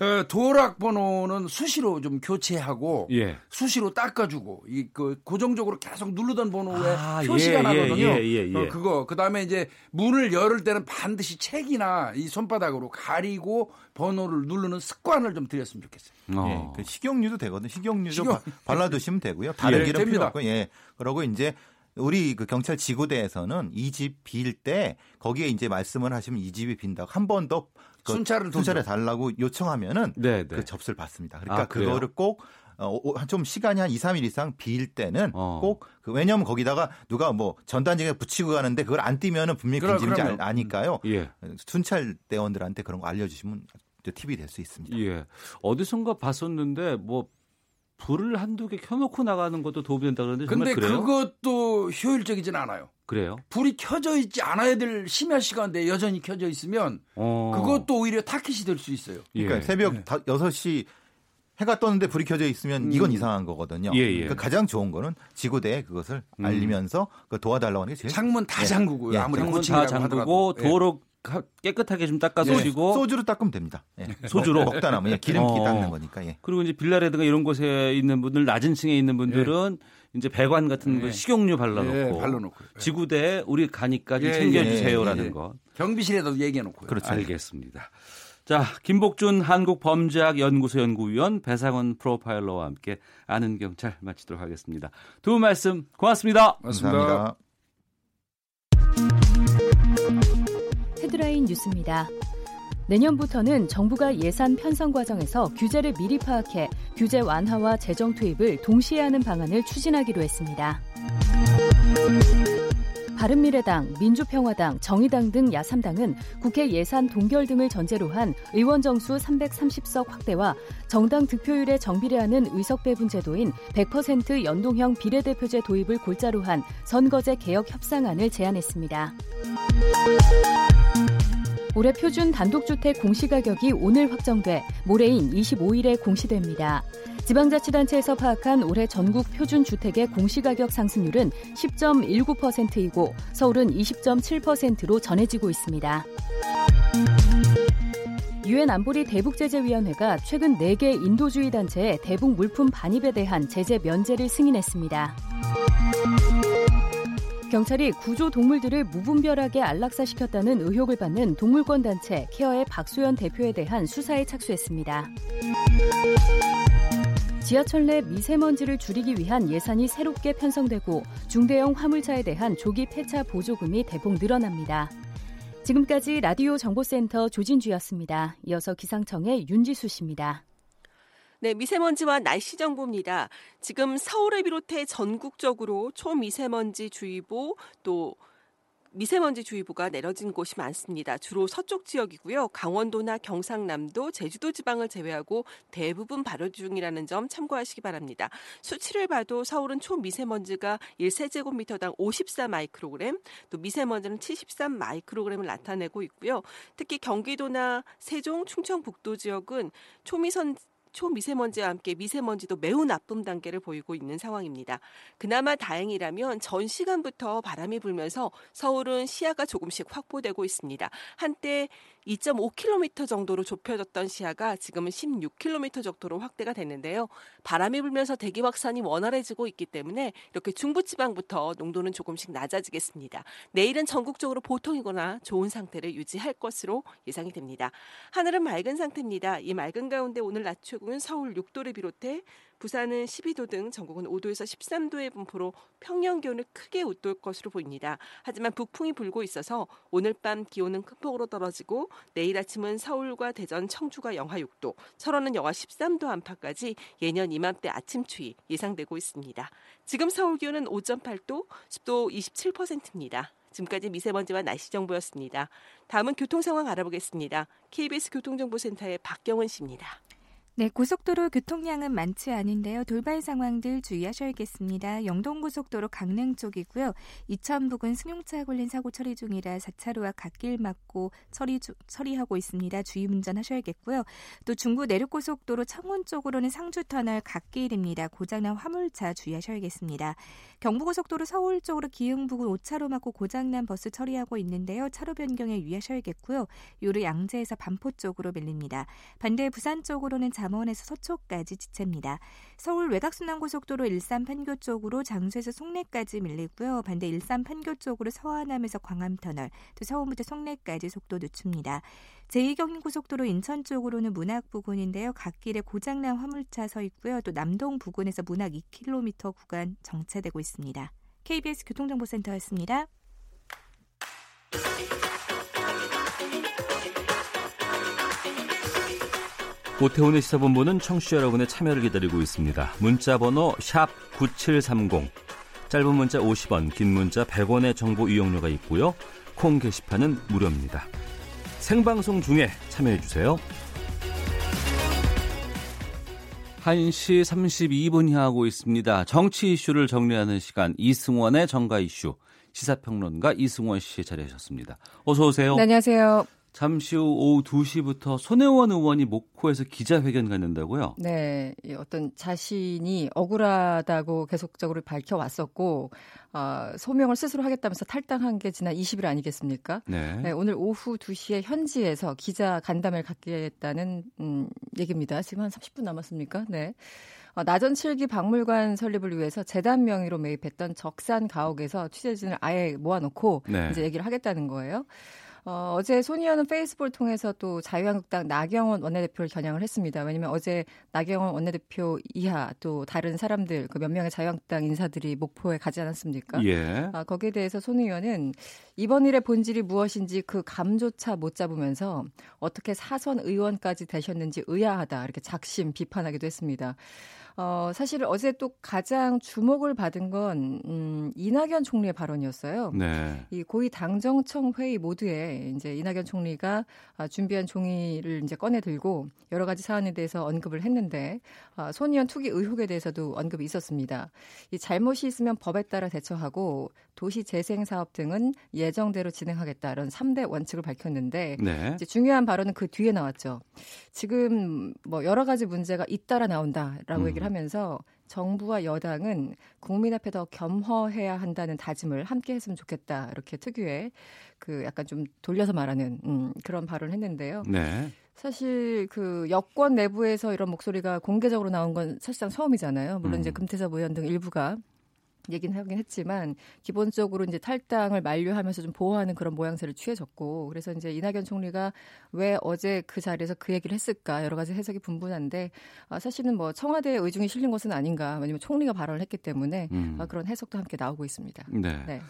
어, 도락 번호는 수시로 좀 교체하고 예. 수시로 닦아주고 이 그 고정적으로 계속 누르던 번호에 아, 표시가 예, 나거든요. 예, 예, 예, 어, 그거 그 다음에 이제 문을 열을 때는 반드시 책이나 이 손바닥으로 가리고 번호를 누르는 습관을 좀 들였으면 좋겠어요. 어. 예, 그 식용유도 되거든. 식용유 좀 식용... 발라두시면 되고요. 다른 예, 기름 필요 없고 예. 그러고 이제 우리 그 경찰 지구대에서는 이 집 빌 때 거기에 이제 말씀을 하시면 이 집이 빈다고 한 번 더 그 순찰을 순찰해 달라고 요청하면은 네, 네. 그 접수를 받습니다. 그러니까 아, 그거를 꼭 어, 좀 시간이 한 2, 3일 이상 빌 때는 어. 꼭 그 왜냐하면 거기다가 누가 뭐 전단지에 붙이고 가는데 그걸 안 띄면은 분명히 금지인지 아니까요. 예. 순찰 대원들한테 그런 거 알려 주시면 팁이 될 수 있습니다. 예. 어디선가 봤었는데 뭐 불을 한두 개 켜놓고 나가는 것도 도움이 된다 그러는데 근데 그래요? 그것도 효율적이진 않아요. 그래요? 불이 켜져 있지 않아야 될 심야 시간대 여전히 켜져 있으면 어. 그것도 오히려 타켓이 될 수 있어요. 그러니까 예. 새벽 네. 6시 해가 떴는데 불이 켜져 있으면 음. 이건 이상한 거거든요. 예, 예. 그러니까 가장 좋은 거는 지구대에 그것을 음. 알리면서 그 도와달라고 하는 게 제일 창문 다 예. 잠그고요. 예. 아무리 창문 다 잠그고 예. 도로 깨끗하게 좀 닦아주시고 소주로 닦으면 됩니다. 예. 소주로 먹다 남으면 기름기 어. 닦는 거니까. 예. 그리고 이제 빌라라든가 이런 곳에 있는 분들 낮은 층에 있는 분들은 이제 배관 같은 거 식용유 발라놓고, 발라놓고 지구대에 우리 가니까지 챙겨주세요라는 거. 경비실에도 얘기해놓고. 그렇죠. 알겠습니다. 자, 김복준 한국범죄학연구소 연구위원 배상원 프로파일러와 함께 아는 경찰 마치도록 하겠습니다. 두 말씀 고맙습니다. 고맙습니다. 헤드라인 뉴스입니다. 내년부터는 정부가 예산 편성 과정에서 규제를 미리 파악해 규제 완화와 재정 투입을 동시에 하는 방안을 추진하기로 했습니다. 바른미래당, 민주평화당, 정의당 등 야삼당은 국회 예산 동결 등을 전제로 한 의원 정수 330석 확대와 정당 득표율에 정비례하는 의석 배분 제도인 100% 연동형 비례대표제 도입을 골자로 한 선거제 개혁 협상안을 제안했습니다. 올해 표준 단독주택 공시가격이 오늘 확정돼 모레인 25일에 공시됩니다. 지방자치단체에서 파악한 올해 전국 표준 주택의 공시가격 상승률은 10.19%이고 서울은 20.7%로 전해지고 있습니다. 유엔 안보리 대북제재위원회가 최근 4개 인도주의 단체의 대북 물품 반입에 대한 제재 면제를 승인했습니다. 경찰이 구조 동물들을 무분별하게 안락사시켰다는 의혹을 받는 동물권 단체 케어의 박소연 대표에 대한 수사에 착수했습니다. 지하철 내 미세먼지를 줄이기 위한 예산이 새롭게 편성되고 중대형 화물차에 대한 조기 폐차 보조금이 대폭 늘어납니다. 지금까지 라디오 정보센터 조진주였습니다. 이어서 기상청의 윤지수 씨입니다. 네, 미세먼지와 날씨 정보입니다. 지금 서울을 비롯해 전국적으로 초미세먼지 주의보 또 미세먼지 주의보가 내려진 곳이 많습니다. 주로 서쪽 지역이고요. 강원도나 경상남도, 제주도 지방을 제외하고 대부분 발효 중이라는 점 참고하시기 바랍니다. 수치를 봐도 서울은 초미세먼지가 1세제곱미터당 54 마이크로그램, 또 미세먼지는 73 마이크로그램을 나타내고 있고요. 특히 경기도나 세종, 충청북도 지역은 초미선 초미세먼지와 함께 미세먼지도 매우 나쁨 단계를 보이고 있는 상황입니다. 그나마 다행이라면 전 시간부터 바람이 불면서 서울은 시야가 조금씩 확보되고 있습니다. 한때 2.5km 정도로 좁혀졌던 시야가 지금은 16km 정도로 확대가 됐는데요. 바람이 불면서 대기 확산이 원활해지고 있기 때문에 이렇게 중부지방부터 농도는 조금씩 낮아지겠습니다. 내일은 전국적으로 보통이거나 좋은 상태를 유지할 것으로 예상이 됩니다. 하늘은 맑은 상태입니다. 이 맑은 가운데 오늘 낮 최고는 서울 6도를 비롯해 부산은 12도 등 전국은 5도에서 13도의 분포로 평년 기온을 크게 웃돌 것으로 보입니다. 하지만 북풍이 불고 있어서 오늘 밤 기온은 큰 폭으로 떨어지고 내일 아침은 서울과 대전, 청주가 영하 6도, 철원은 영하 13도 안팎까지 예년 이맘때 아침 추위 예상되고 있습니다. 지금 서울 기온은 5.8도, 습도 27%입니다. 지금까지 미세먼지와 날씨 정보였습니다. 다음은 교통 상황 알아보겠습니다. KBS 교통정보센터의 박경은 씨입니다. 네, 고속도로 교통량은 많지 않은데요. 돌발 상황들 주의하셔야겠습니다. 영동고속도로 강릉 쪽이고요. 이천 부근 승용차 걸린 사고 처리 중이라 4차로와 갓길 막고 처리 주, 처리하고 있습니다. 주의 운전하셔야겠고요. 또 중부 내륙고속도로 창원 쪽으로는 상주 터널 갓길입니다. 고장난 화물차 주의하셔야겠습니다. 경부고속도로 서울 쪽으로 기흥 부근 5차로 막고 고장난 버스 처리하고 있는데요. 차로 변경에 유의하셔야겠고요. 요르 양재에서 반포 쪽으로 밀립니다. 반대 부산 쪽으로는 잠 원에서 서초까지 지체입니다. 서울 외곽순환고속도로 일산 판교 쪽으로 장수에서 송내까지 밀리고요. 반대 일산 판교 쪽으로 서안함에서 광암터널, 또 서울부터 송내까지 속도 늦춥니다. 제2경인고속도로 인천 쪽으로는 문학 부근인데요. 갓길에 고장난 화물차 서 있고요. 또 남동 부근에서 문학 2km 구간 정체되고 있습니다. KBS 교통정보센터였습니다. 오태훈의 시사본부는 청취자 여러분의 참여를 기다리고 있습니다. 문자 번호 9730. 짧은 문자 50원, 긴 문자 100원의 정보 이용료가 있고요. 콩 게시판은 무료입니다. 생방송 중에 참여해 주세요. 1시 32분 향하고 있습니다. 정치 이슈를 정리하는 시간 이승원의 정가 이슈 시사평론가 이승원 씨 자리하셨습니다. 어서 오세요. 네, 안녕하세요. 잠시 후 오후 2시부터 손혜원 의원이 목포에서 기자회견 갖는다고요? 네. 어떤 자신이 억울하다고 계속적으로 밝혀왔었고 어, 소명을 스스로 하겠다면서 탈당한 게 지난 20일 아니겠습니까? 네. 네. 오늘 오후 2시에 현지에서 기자 간담회를 갖겠다는 음, 얘기입니다. 지금 한 30분 남았습니까? 네. 어, 나전 7기 박물관 설립을 위해서 재단 명의로 매입했던 적산 가옥에서 취재진을 아예 모아놓고 네. 이제 얘기를 하겠다는 거예요. 어, 어제 손 의원은 페이스북을 통해서 또 자유한국당 나경원 원내대표를 겨냥을 했습니다. 왜냐하면 어제 나경원 원내대표 이하 또 다른 사람들 그 몇 명의 자유한국당 인사들이 목포에 가지 않았습니까? 예. 아, 거기에 대해서 손 의원은 이번 일의 본질이 무엇인지 그 감조차 못 잡으면서 어떻게 사선 의원까지 되셨는지 의아하다 이렇게 작심 비판하기도 했습니다. 어, 사실 어제 또 가장 주목을 받은 건 음, 이낙연 총리의 발언이었어요. 네. 이 고위 당정청 회의 모두에 이제 이낙연 총리가 아, 준비한 종이를 이제 꺼내 들고 여러 가지 사안에 대해서 언급을 했는데 아, 손의원 투기 의혹에 대해서도 언급이 있었습니다. 이 잘못이 있으면 법에 따라 대처하고 도시 재생 사업 등은 예 정대로 진행하겠다 이런 3대 원칙을 밝혔는데 네. 이제 중요한 발언은 그 뒤에 나왔죠. 지금 뭐 여러 가지 문제가 잇따라 나온다라고 음. 얘기를 하면서 정부와 여당은 국민 앞에 더 겸허해야 한다는 다짐을 함께 했으면 좋겠다. 이렇게 특유의 그 약간 좀 돌려서 말하는 음, 그런 발언을 했는데요. 네. 사실 그 여권 내부에서 이런 목소리가 공개적으로 나온 건 사실상 처음이잖아요. 물론 음. 이제 금태섭 의원 등 일부가 얘기는 하긴 했지만 기본적으로 이제 탈당을 만류하면서 좀 보호하는 그런 모양새를 취해졌고 그래서 이제 이낙연 총리가 왜 어제 그 자리에서 그 얘기를 했을까 여러 가지 해석이 분분한데 아, 사실은 뭐 청와대의 의중이 실린 것은 아닌가 왜냐면 총리가 발언을 했기 때문에 음. 아, 그런 해석도 함께 나오고 있습니다. 네. 네.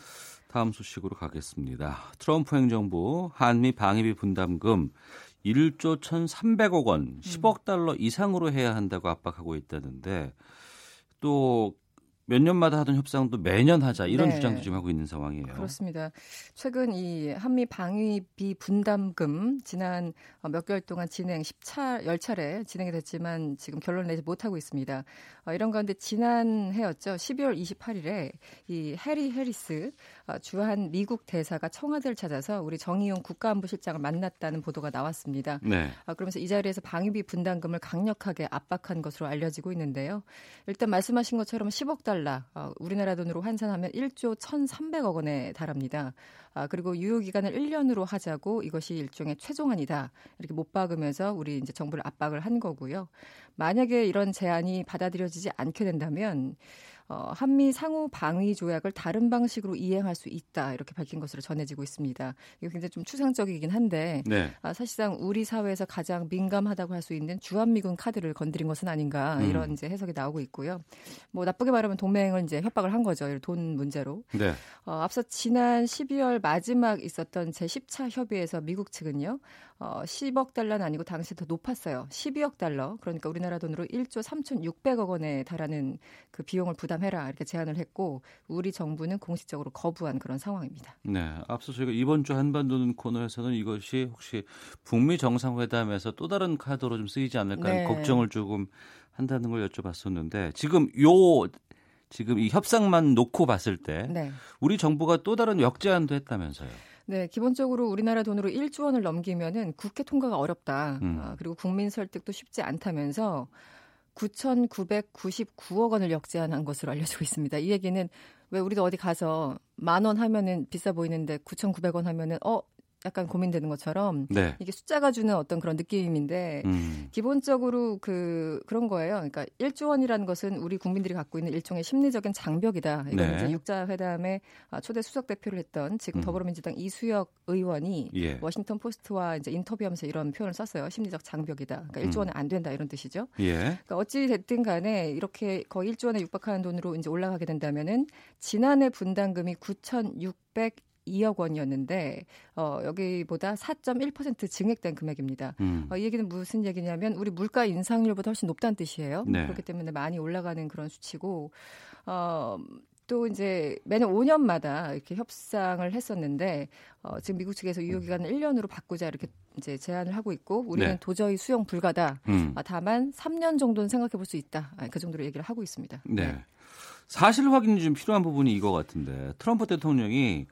다음 소식으로 가겠습니다. 트럼프 행정부 한미 방위비 분담금 1조 1,300억 원, 10억 달러 이상으로 해야 한다고 압박하고 있다는데 또 몇 년마다 하던 협상도 매년 하자 이런 네. 주장도 지금 하고 있는 상황이에요. 그렇습니다. 최근 이 한미 방위비 분담금 지난 몇 개월 동안 진행 10차 10차례 진행이 됐지만 지금 결론 내지 못하고 있습니다. 어, 이런 가운데 지난 해였죠. 12월 28일에 이 해리 해리스 어, 주한 미국 대사가 청와대를 찾아서 우리 정의용 국가안보실장을 만났다는 보도가 나왔습니다. 네. 어, 그러면서 이 자리에서 방위비 분담금을 강력하게 압박한 것으로 알려지고 있는데요. 일단 말씀하신 것처럼 10억 달러, 우리나라 돈으로 환산하면 1조 1,300억 원에 달합니다. 아, 그리고 유효 기간을 1년으로 하자고 이것이 일종의 최종안이다. 이렇게 못 박으면서 우리 이제 정부를 압박을 한 거고요. 만약에 이런 제안이 받아들여지지 않게 된다면 어, 한미 상호 방위 조약을 다른 방식으로 이행할 수 있다 이렇게 밝힌 것으로 전해지고 있습니다. 이거 굉장히 좀 추상적이긴 한데 네. 아, 사실상 우리 사회에서 가장 민감하다고 할 수 있는 주한미군 카드를 건드린 것은 아닌가 음. 이런 이제 해석이 나오고 있고요. 뭐 나쁘게 말하면 동맹을 이제 협박을 한 거죠. 돈 문제로. 네. 어, 앞서 지난 12월 마지막 있었던 제 10차 협의에서 미국 측은요. 어, 10억 달러는 아니고 당시 더 높았어요. 12억 달러. 그러니까 우리나라 돈으로 1조 3,600억 원에 달하는 그 비용을 부담해라 이렇게 제안을 했고 우리 정부는 공식적으로 거부한 그런 상황입니다. 네, 앞서 저희가 이번 주 한반도는 코너에서는 이것이 혹시 북미 정상회담에서 또 다른 카드로 좀 쓰이지 않을까 네. 걱정을 조금 한다는 걸 여쭤봤었는데 지금 요 지금 이 협상만 놓고 봤을 때 네. 우리 정부가 또 다른 역제안도 했다면서요. 네, 기본적으로 우리나라 돈으로 1조 원을 넘기면은 국회 통과가 어렵다. 음. 아, 그리고 국민 설득도 쉽지 않다면서 9,999억 원을 역제안한 것으로 알려지고 있습니다. 이 얘기는 왜 우리도 어디 가서 만 원 하면은 비싸 보이는데 9,900원 하면은 어 약간 고민되는 것처럼 네. 이게 숫자가 주는 어떤 그런 느낌인데 음. 기본적으로 그 그런 거예요. 그러니까 1조 원이라는 것은 우리 국민들이 갖고 있는 일종의 심리적인 장벽이다. 이건 네. 이제 육자 회담에 아, 초대 수석 대표를 했던 지금 음. 더불어민주당 이수혁 의원이 예. 워싱턴 포스트와 이제 인터뷰하면서 이런 표현을 썼어요. 심리적 장벽이다. 그러니까 1조 음. 원은 안 된다 이런 뜻이죠. 예. 그러니까 어찌 됐든 간에 이렇게 거의 1조 원에 육박하는 돈으로 이제 올라가게 된다면은 지난해 분담금이 9,600 2억 원이었는데 어, 여기보다 4.1% 증액된 금액입니다. 음. 어, 이 얘기는 무슨 얘기냐면 우리 물가 인상률보다 훨씬 높다는 뜻이에요. 네. 그렇기 때문에 많이 올라가는 그런 수치고 어, 또 이제 매년 5년마다 이렇게 협상을 했었는데 어, 지금 미국 측에서 유효 기간을 1년으로 바꾸자 이렇게 이제 제안을 하고 있고 우리는 네. 도저히 수용 불가다. 음. 아, 다만 3년 정도는 생각해 볼 수 있다. 아, 그 정도로 얘기를 하고 있습니다. 네. 네. 사실 확인이 좀 필요한 부분이 이거 같은데 트럼프 대통령이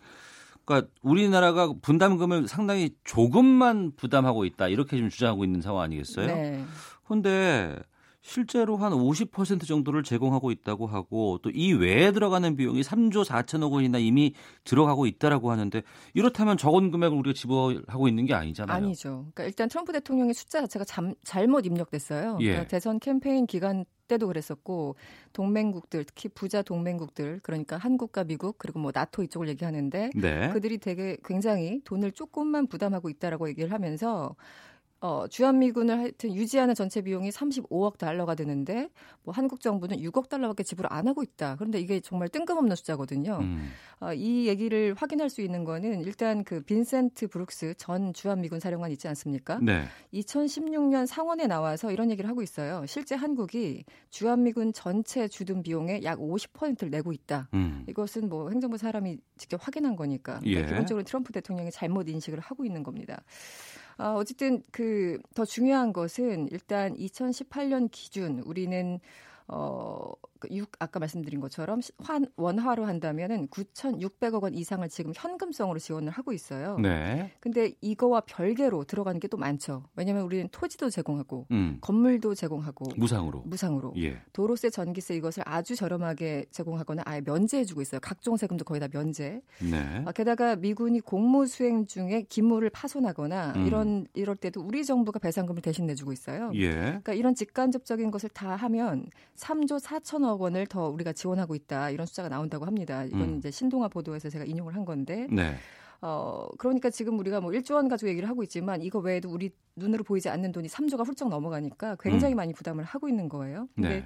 그러니까 우리나라가 분담금을 상당히 조금만 부담하고 있다 이렇게 좀 주장하고 있는 상황 아니겠어요? 네. 근데 실제로 한 50% 정도를 제공하고 있다고 하고 또 이 외에 들어가는 비용이 3조 4천억 원이나 이미 들어가고 있다라고 하는데 이렇다면 적은 금액을 우리가 지불하고 있는 게 아니잖아요. 아니죠. 그러니까 일단 트럼프 대통령의 숫자 자체가 잠, 잘못 입력됐어요. 예. 그러니까 대선 캠페인 기간 때도 그랬었고 동맹국들 특히 부자 동맹국들 그러니까 한국과 미국 그리고 뭐 나토 이쪽을 얘기하는데 네. 그들이 되게 굉장히 돈을 조금만 부담하고 있다라고 얘기를 하면서 어, 주한미군을 하여튼 유지하는 전체 비용이 35억 달러가 되는데 뭐 한국 정부는 6억 달러밖에 지불 안 하고 있다. 그런데 이게 정말 뜬금없는 숫자거든요. 음. 어, 이 얘기를 확인할 수 있는 거는 일단 그 빈센트 브룩스 전 주한미군 사령관 있지 않습니까? 네. 2016년 상원에 나와서 이런 얘기를 하고 있어요. 실제 한국이 주한미군 전체 주둔 비용의 약 50%를 내고 있다. 음. 이것은 뭐 행정부 사람이 직접 확인한 거니까 예. 기본적으로 트럼프 대통령이 잘못 인식을 하고 있는 겁니다. 어, 어쨌든 그 더 중요한 것은 일단 2018년 기준 우리는 어, 6그 아까 말씀드린 것처럼 환 원화로 한다면은 9,600억 원 이상을 지금 현금성으로 지원을 하고 있어요. 네. 근데 이거와 별개로 들어가는 게 또 많죠. 왜냐하면 우리는 토지도 제공하고 음. 건물도 제공하고 무상으로 무상으로 예. 도로세, 전기세 이것을 아주 저렴하게 제공하거나 아예 면제해주고 있어요. 각종 세금도 거의 다 면제. 네. 아, 게다가 미군이 공무 수행 중에 기물을 파손하거나 음. 이런 이럴 때도 우리 정부가 배상금을 대신 내주고 있어요. 예. 그러니까 이런 직간접적인 것을 다 하면 3조 4천억 원을 더 우리가 지원하고 있다 이런 숫자가 나온다고 합니다. 이건 음. 이제 신동아 보도에서 제가 인용을 한 건데. 네. 어, 그러니까 지금 우리가 뭐 1조 원 가지고 얘기를 하고 있지만 이거 외에도 우리 눈으로 보이지 않는 돈이 3조가 훌쩍 넘어가니까 굉장히 음. 많이 부담을 하고 있는 거예요. 근데 네.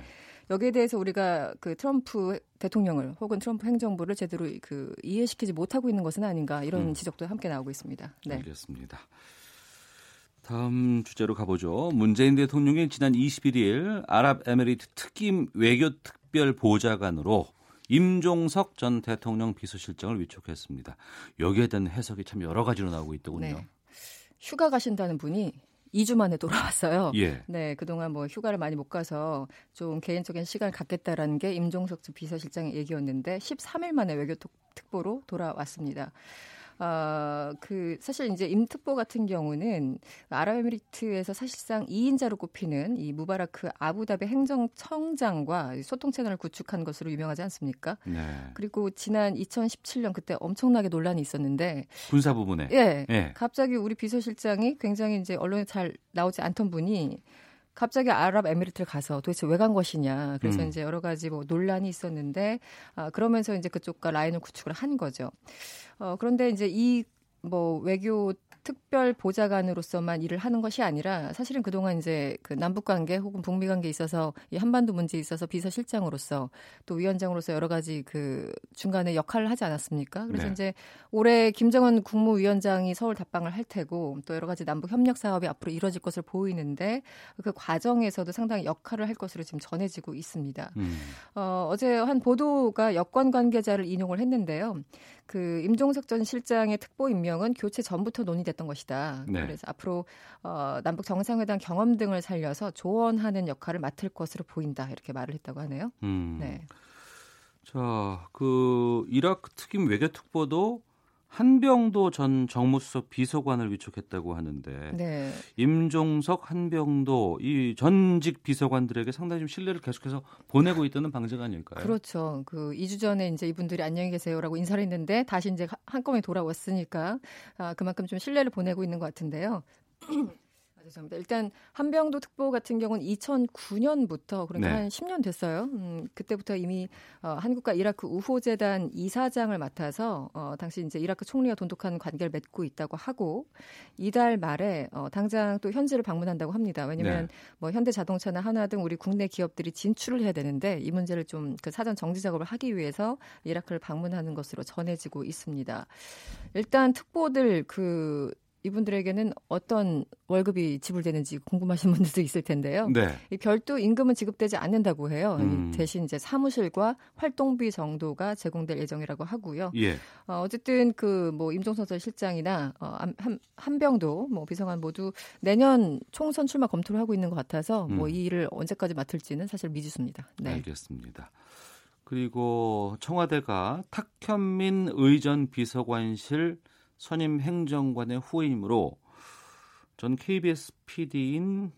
여기에 대해서 우리가 그 트럼프 대통령을 혹은 트럼프 행정부를 제대로 그 이해시키지 못하고 있는 것은 아닌가 이런 음. 지적도 함께 나오고 있습니다. 네. 알겠습니다. 다음 주제로 가보죠. 문재인 대통령이 지난 21일 아랍에미리트 특임 외교 특별 보좌관으로 임종석 전 대통령 비서실장을 위촉했습니다. 여기에 대한 해석이 참 여러 가지로 나오고 있더군요. 네. 휴가 가신다는 분이 2주 만에 돌아왔어요. 예. 네, 그동안 뭐 휴가를 많이 못 가서 좀 개인적인 시간을 갖겠다라는 게 임종석 비서실장의 얘기였는데 13일 만에 외교 특보로 돌아왔습니다. 어, 그 사실 이제 임특보 같은 경우는 아랍에미리트에서 사실상 2인자로 꼽히는 이 무바라크 아부다비 행정청장과 소통 채널을 구축한 것으로 유명하지 않습니까? 네. 그리고 지난 2017년 그때 엄청나게 논란이 있었는데 군사 부분에 예, 예. 갑자기 우리 비서실장이 굉장히 이제 언론에 잘 나오지 않던 분이 갑자기 아랍에미리트를 가서 도대체 왜 간 것이냐. 그래서 음. 이제 여러 가지 뭐 논란이 있었는데 아, 그러면서 이제 그쪽과 라인을 구축을 한 거죠. 어, 그런데 이제 이 뭐 외교 특별 보좌관으로서만 일을 하는 것이 아니라 사실은 그동안 이제 그 남북 관계 혹은 북미 관계에 있어서 이 한반도 문제에 있어서 비서실장으로서 또 위원장으로서 여러 가지 그 중간에 역할을 하지 않았습니까? 그래서 네. 이제 올해 김정은 국무위원장이 서울 답방을 할 테고 또 여러 가지 남북 협력 사업이 앞으로 이뤄질 것을 보이는데 그 과정에서도 상당히 역할을 할 것으로 지금 전해지고 있습니다. 음. 어, 어제 한 보도가 여권 관계자를 인용을 했는데요. 그 임종석 전 실장의 특보 임명은 교체 전부터 논의됐던 것이다. 네. 그래서 앞으로 어, 남북 정상회담 경험 등을 살려서 조언하는 역할을 맡을 것으로 보인다. 이렇게 말을 했다고 하네요. 음. 네. 자, 그 이라크 특임 외교 특보도 한병도 전 정무수석 비서관을 위촉했다고 하는데 네. 임종석 한병도 이 전직 비서관들에게 상당히 좀 신뢰를 계속해서 보내고 있다는 방증 아닐까요? 그렇죠. 그 2주 전에 이제 이분들이 안녕히 계세요라고 인사를 했는데 다시 이제 한꺼번에 돌아왔으니까 아, 그만큼 좀 신뢰를 보내고 있는 것 같은데요. 죄송합니다. 일단 한병도 특보 같은 경우는 2009년부터 그러니까 네. 한 10년 됐어요. 음, 그때부터 이미 어, 한국과 이라크 우호재단 이사장을 맡아서 어, 당시 이제 이라크 총리와 돈독한 관계를 맺고 있다고 하고 이달 말에 어, 당장 또 현지를 방문한다고 합니다. 왜냐하면 네. 뭐 현대자동차나 하나 등 우리 국내 기업들이 진출을 해야 되는데 이 문제를 좀 그 사전 정지 작업을 하기 위해서 이라크를 방문하는 것으로 전해지고 있습니다. 일단 특보들 그 이분들에게는 어떤 월급이 지불되는지 궁금하신 분들도 있을 텐데요. 네. 이 별도 임금은 지급되지 않는다고 해요. 음. 대신 이제 사무실과 활동비 정도가 제공될 예정이라고 하고요. 예. 어, 어쨌든 그 뭐 임종선 전 실장이나 어, 한, 한병도 뭐 비서관 모두 내년 총선 출마 검토를 하고 있는 것 같아서 뭐 음. 뭐이 일을 언제까지 맡을지는 사실 미지수입니다. 네. 알겠습니다. 그리고 청와대가 탁현민 의전 비서관실 선임 행정관의 후임으로 전 KBS PD인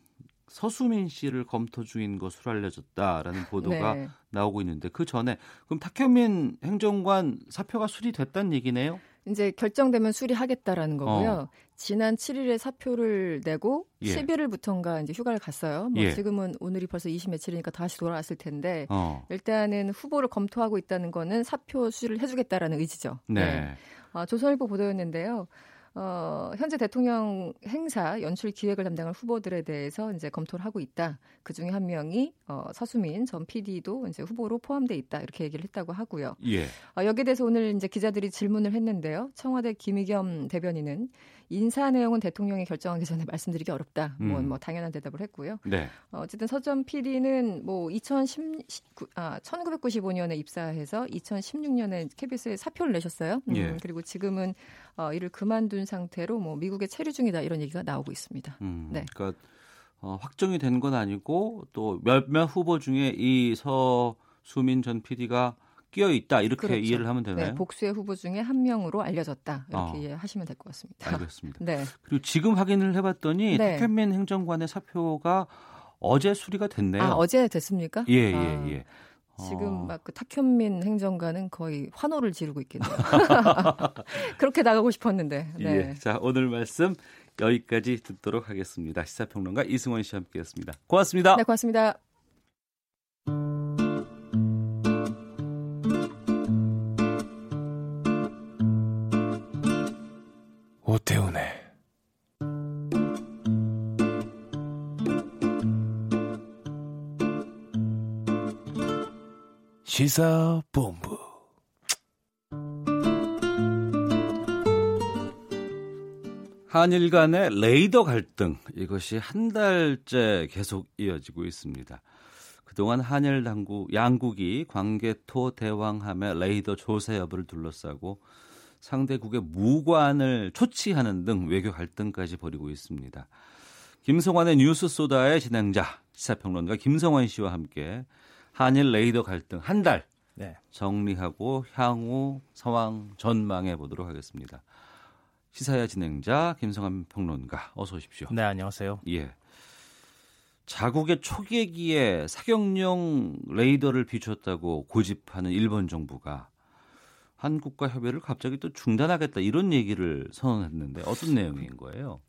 서수민 씨를 검토 중인 것으로 알려졌다라는 보도가 네. 나오고 있는데 그 전에 그럼 탁현민 행정관 사표가 수리됐다는 얘기네요? 이제 결정되면 수리하겠다라는 거고요. 어. 지난 7일에 사표를 내고 예. 11일부터인가 이제 휴가를 갔어요. 뭐 예. 지금은 오늘이 벌써 20 며칠이니까 다시 돌아왔을 텐데 어. 일단은 후보를 검토하고 있다는 거는 사표 수리를 해주겠다라는 의지죠. 네. 네. 아, 조선일보 보도였는데요. 어, 현재 대통령 행사 연출 기획을 담당할 후보들에 대해서 이제 검토를 하고 있다. 그 중에 한 명이 어, 서수민 전 PD도 이제 후보로 포함돼 있다. 이렇게 얘기를 했다고 하고요. 예. 어, 여기에 대해서 오늘 이제 기자들이 질문을 했는데요. 청와대 김의겸 대변인은 인사 내용은 대통령이 결정하기 전에 말씀드리기 어렵다. 뭐, 음. 뭐, 당연한 대답을 했고요. 네. 어, 어쨌든 서전 PD는 뭐 2010, 아, 1995년에 입사해서 2016년에 KBS에 사표를 내셨어요. 음, 예. 그리고 지금은 어, 일을 그만둔 상태로 뭐 미국에 체류 중이다 이런 얘기가 나오고 있습니다. 음, 네. 그러니까 어, 확정이 된 건 아니고 또 몇몇 후보 중에 이 서수민 전 PD가 끼어 있다 이렇게 그렇죠. 이해를 하면 되나요? 네, 복수의 후보 중에 한 명으로 알려졌다 이렇게 어. 이해하시면 될 것 같습니다. 알겠습니다. 네. 그리고 지금 확인을 해봤더니 네. 태현민 행정관의 사표가 어제 수리가 됐네요. 아 어제 됐습니까? 예 예, 아. 예. 지금 어. 막그 탁현민 행정관은 거의 환호를 지르고 있겠네요. 그렇게 나가고 싶었는데. 네. 예. 자 오늘 말씀 여기까지 듣도록 하겠습니다. 시사평론가 이승원 씨 함께했습니다. 고맙습니다. 네, 고맙습니다. 오태훈의 시사본부 한일 간의 레이더 갈등 이것이 한 달째 계속 이어지고 있습니다. 그동안 한일 당국 양국이 광개토 대왕함의 레이더 조사 여부를 둘러싸고 상대국의 무관을 초치하는 등 외교 갈등까지 벌이고 있습니다. 김성환의 뉴스 소다의 진행자 시사평론가 김성환 씨와 함께 한일 레이더 갈등 한달 네. 정리하고 향후 상황 전망해 보도록 하겠습니다. 시사야 진행자 김성환 평론가 어서 오십시오. 네, 안녕하세요. 예. 자국의 초계기에 사격용 레이더를 비췄다고 고집하는 일본 정부가 한국과 협의를 갑자기 또 중단하겠다 이런 얘기를 선언했는데 어떤 내용인 거예요?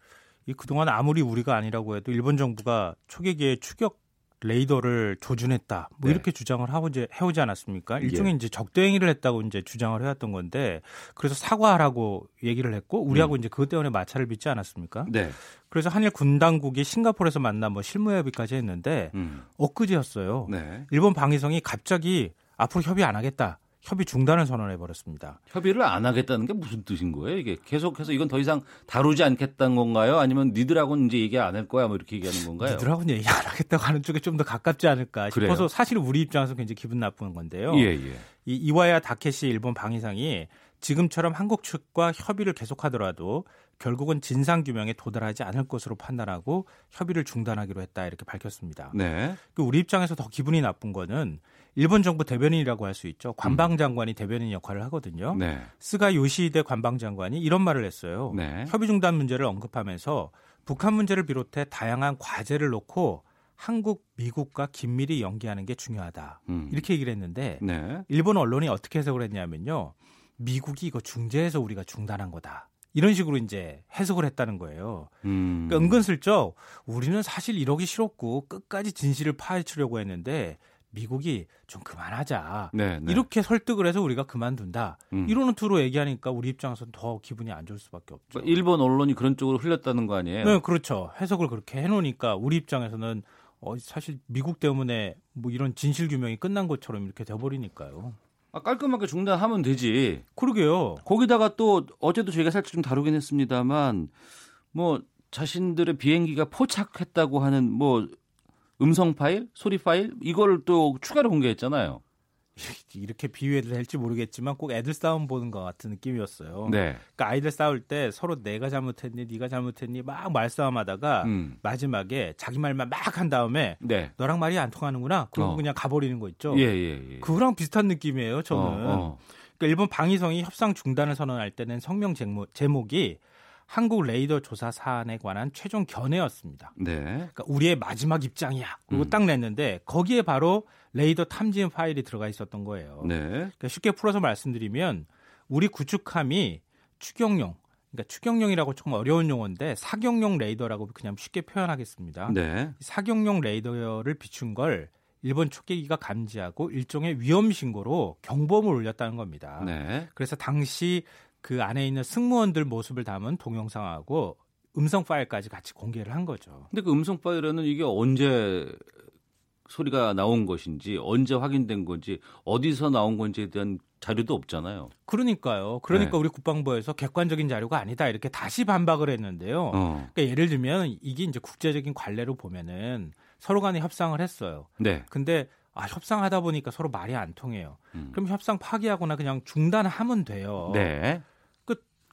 이 그동안 아무리 우리가 아니라고 해도 일본 정부가 초계기에 추격 레이더를 조준했다. 뭐 네. 이렇게 주장을 하고 이제 해오지 않았습니까? 일종의 예. 이제 적대 행위를 했다고 이제 주장을 해왔던 건데 그래서 사과하라고 얘기를 했고 우리하고 음. 이제 그것 때문에 마찰을 빚지 않았습니까? 네. 그래서 한일 군 당국이 싱가포르에서 만나 뭐 실무 협의까지 했는데 음. 엊그제였어요. 네. 일본 방위성이 갑자기 앞으로 협의 안 하겠다. 협의 중단을 선언해 버렸습니다. 협의를 안 하겠다는 게 무슨 뜻인 거예요? 이게 계속해서 이건 더 이상 다루지 않겠다는 건가요? 아니면 니들하고는 이제 얘기 안 할 거야? 뭐 이렇게 얘기하는 건가요? 니들하고는 얘기 안 하겠다고 하는 쪽에 좀 더 가깝지 않을까 싶어서 그래요? 사실 우리 입장에서 굉장히 기분 나쁜 건데요. 예, 예. 이 이와야 다케시 일본 방위상이 지금처럼 한국 측과 협의를 계속하더라도 결국은 진상 규명에 도달하지 않을 것으로 판단하고 협의를 중단하기로 했다 이렇게 밝혔습니다. 네. 그 우리 입장에서 더 기분이 나쁜 거는 일본 정부 대변인이라고 할 수 있죠. 관방장관이 음. 대변인 역할을 하거든요. 네. 스가 요시히데 관방장관이 이런 말을 했어요. 네. 협의 중단 문제를 언급하면서 북한 문제를 비롯해 다양한 과제를 놓고 한국, 미국과 긴밀히 연계하는 게 중요하다. 음. 이렇게 얘기를 했는데 네. 일본 언론이 어떻게 해석을 했냐면요. 미국이 이거 중재해서 우리가 중단한 거다. 이런 식으로 이제 해석을 했다는 거예요. 음. 그러니까 은근슬쩍 우리는 사실 이러기 싫었고 끝까지 진실을 파헤치려고 했는데 미국이 좀 그만하자. 네, 네. 이렇게 설득을 해서 우리가 그만둔다. 음. 이러는 투로 얘기하니까 우리 입장에서는 더 기분이 안 좋을 수밖에 없죠. 그러니까 일본 언론이 그런 쪽으로 흘렸다는 거 아니에요? 네, 그렇죠. 해석을 그렇게 해놓으니까 우리 입장에서는 어, 사실 미국 때문에 뭐 이런 진실 규명이 끝난 것처럼 이렇게 돼버리니까요. 아, 깔끔하게 중단하면 되지. 그러게요. 거기다가 또 어제도 저희가 살짝 좀 다루긴 했습니다만 뭐 자신들의 비행기가 포착했다고 하는 뭐 음성 파일, 소리 파일 이걸 또 추가로 공개했잖아요. 이렇게 비유해도 될지 모르겠지만 꼭 애들 싸움 보는 것 같은 느낌이었어요. 네. 그러니까 아이들 싸울 때 서로 내가 잘못했니, 네가 잘못했니 막 말싸움하다가 음. 마지막에 자기 말만 막 한 다음에 네. 너랑 말이 안 통하는구나. 그러고 어. 그냥 가버리는 거 있죠. 예, 예, 예. 그거랑 비슷한 느낌이에요. 저는. 어, 어. 그러니까 일본 방위성이 협상 중단을 선언할 때는 성명 제목, 제목이 한국 레이더 조사 사안에 관한 최종 견해였습니다. 네. 그러니까 우리의 마지막 입장이야. 그리고 음. 딱 냈는데 거기에 바로 레이더 탐지음 파일이 들어가 있었던 거예요. 네. 그러니까 쉽게 풀어서 말씀드리면 우리 구축함이 추경용 그러니까 추경용이라고 조금 어려운 용어인데 사경용 레이더라고 그냥 쉽게 표현하겠습니다. 네. 사경용 레이더를 비춘 걸 일본 초계기가 감지하고 일종의 위험 신고로 경보음을 울렸다는 겁니다. 네. 그래서 당시 그 안에 있는 승무원들 모습을 담은 동영상하고 음성 파일까지 같이 공개를 한 거죠. 근데 그 음성 파일에는 이게 언제 소리가 나온 것인지 언제 확인된 건지 어디서 나온 건지에 대한 자료도 없잖아요. 그러니까요. 그러니까 네. 우리 국방부에서 객관적인 자료가 아니다 이렇게 다시 반박을 했는데요. 어. 그러니까 예를 들면 이게 이제 국제적인 관례로 보면은 서로 간에 협상을 했어요. 네. 근데 아, 협상하다 보니까 서로 말이 안 통해요. 음. 그럼 협상 파기하거나 그냥 중단하면 돼요. 네.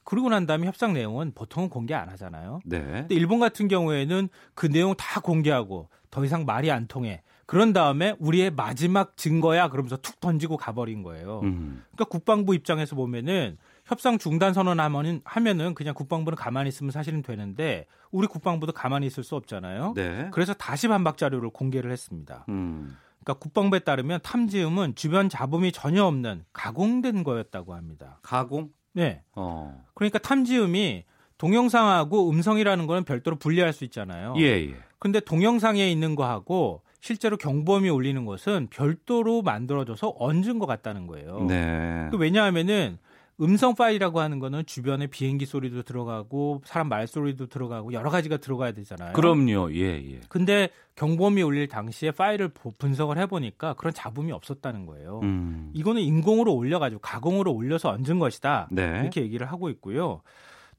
그리고 난 다음에 협상 내용은 보통은 공개 안 하잖아요. 네. 근데 일본 같은 경우에는 그 내용 다 공개하고 더 이상 말이 안 통해. 그런 다음에 우리의 마지막 증거야 그러면서 툭 던지고 가버린 거예요. 음. 그러니까 국방부 입장에서 보면은 협상 중단 선언하면은 하면은 그냥 국방부는 가만히 있으면 사실은 되는데 우리 국방부도 가만히 있을 수 없잖아요. 네. 그래서 다시 반박 자료를 공개를 했습니다. 음. 그러니까 국방부에 따르면 탐지음은 주변 잡음이 전혀 없는 가공된 거였다고 합니다. 가공? 네. 어. 그러니까 탐지음이 동영상하고 음성이라는 거는 별도로 분리할 수 있잖아요. 예, 예. 근데 동영상에 있는 거하고 실제로 경보음이 울리는 것은 별도로 만들어져서 얹은 것 같다는 거예요. 네. 그 왜냐하면은 음성 파일이라고 하는 거는 주변에 비행기 소리도 들어가고 사람 말소리도 들어가고 여러 가지가 들어가야 되잖아요. 그럼요. 예, 예. 근데 경보음이 울릴 당시에 파일을 분석을 해 보니까 그런 잡음이 없었다는 거예요. 음. 이거는 인공으로 올려 가지고 가공으로 올려서 얹은 것이다. 네. 이렇게 얘기를 하고 있고요.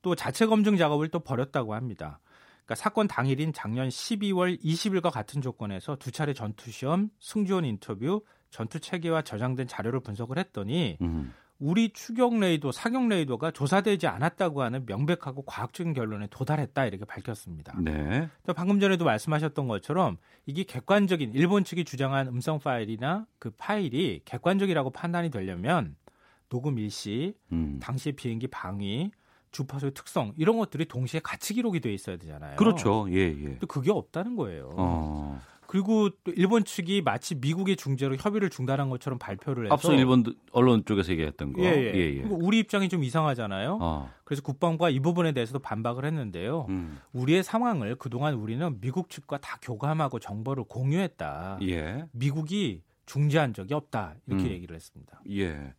또 자체 검증 작업을 또 벌였다고 합니다. 그러니까 사건 당일인 작년 12월 20일과 같은 조건에서 두 차례 전투 시험, 승주원 인터뷰, 전투 체계와 저장된 자료를 분석을 했더니 음. 우리 추경 레이더, 사격 레이더가 조사되지 않았다고 하는 명백하고 과학적인 결론에 도달했다 이렇게 밝혔습니다. 네. 방금 전에도 말씀하셨던 것처럼 이게 객관적인 일본 측이 주장한 음성 파일이나 그 파일이 객관적이라고 판단이 되려면 녹음 일시, 음. 당시 비행기 방위, 주파수의 특성 이런 것들이 동시에 같이 기록이 돼 있어야 되잖아요. 그렇죠. 예, 예. 또 그게 없다는 거예요. 어. 그리고 또 일본 측이 마치 미국의 중재로 협의를 중단한 것처럼 발표를 해서 앞서 일본 언론 쪽에서 얘기했던 거. 예, 예. 예, 예. 우리 입장이 좀 이상하잖아요. 어. 그래서 국방부가 이 부분에 대해서도 반박을 했는데요. 음. 우리의 상황을 그동안 우리는 미국 측과 다 교감하고 정보를 공유했다. 예. 미국이 중재한 적이 없다. 이렇게 음. 얘기를 했습니다. 예.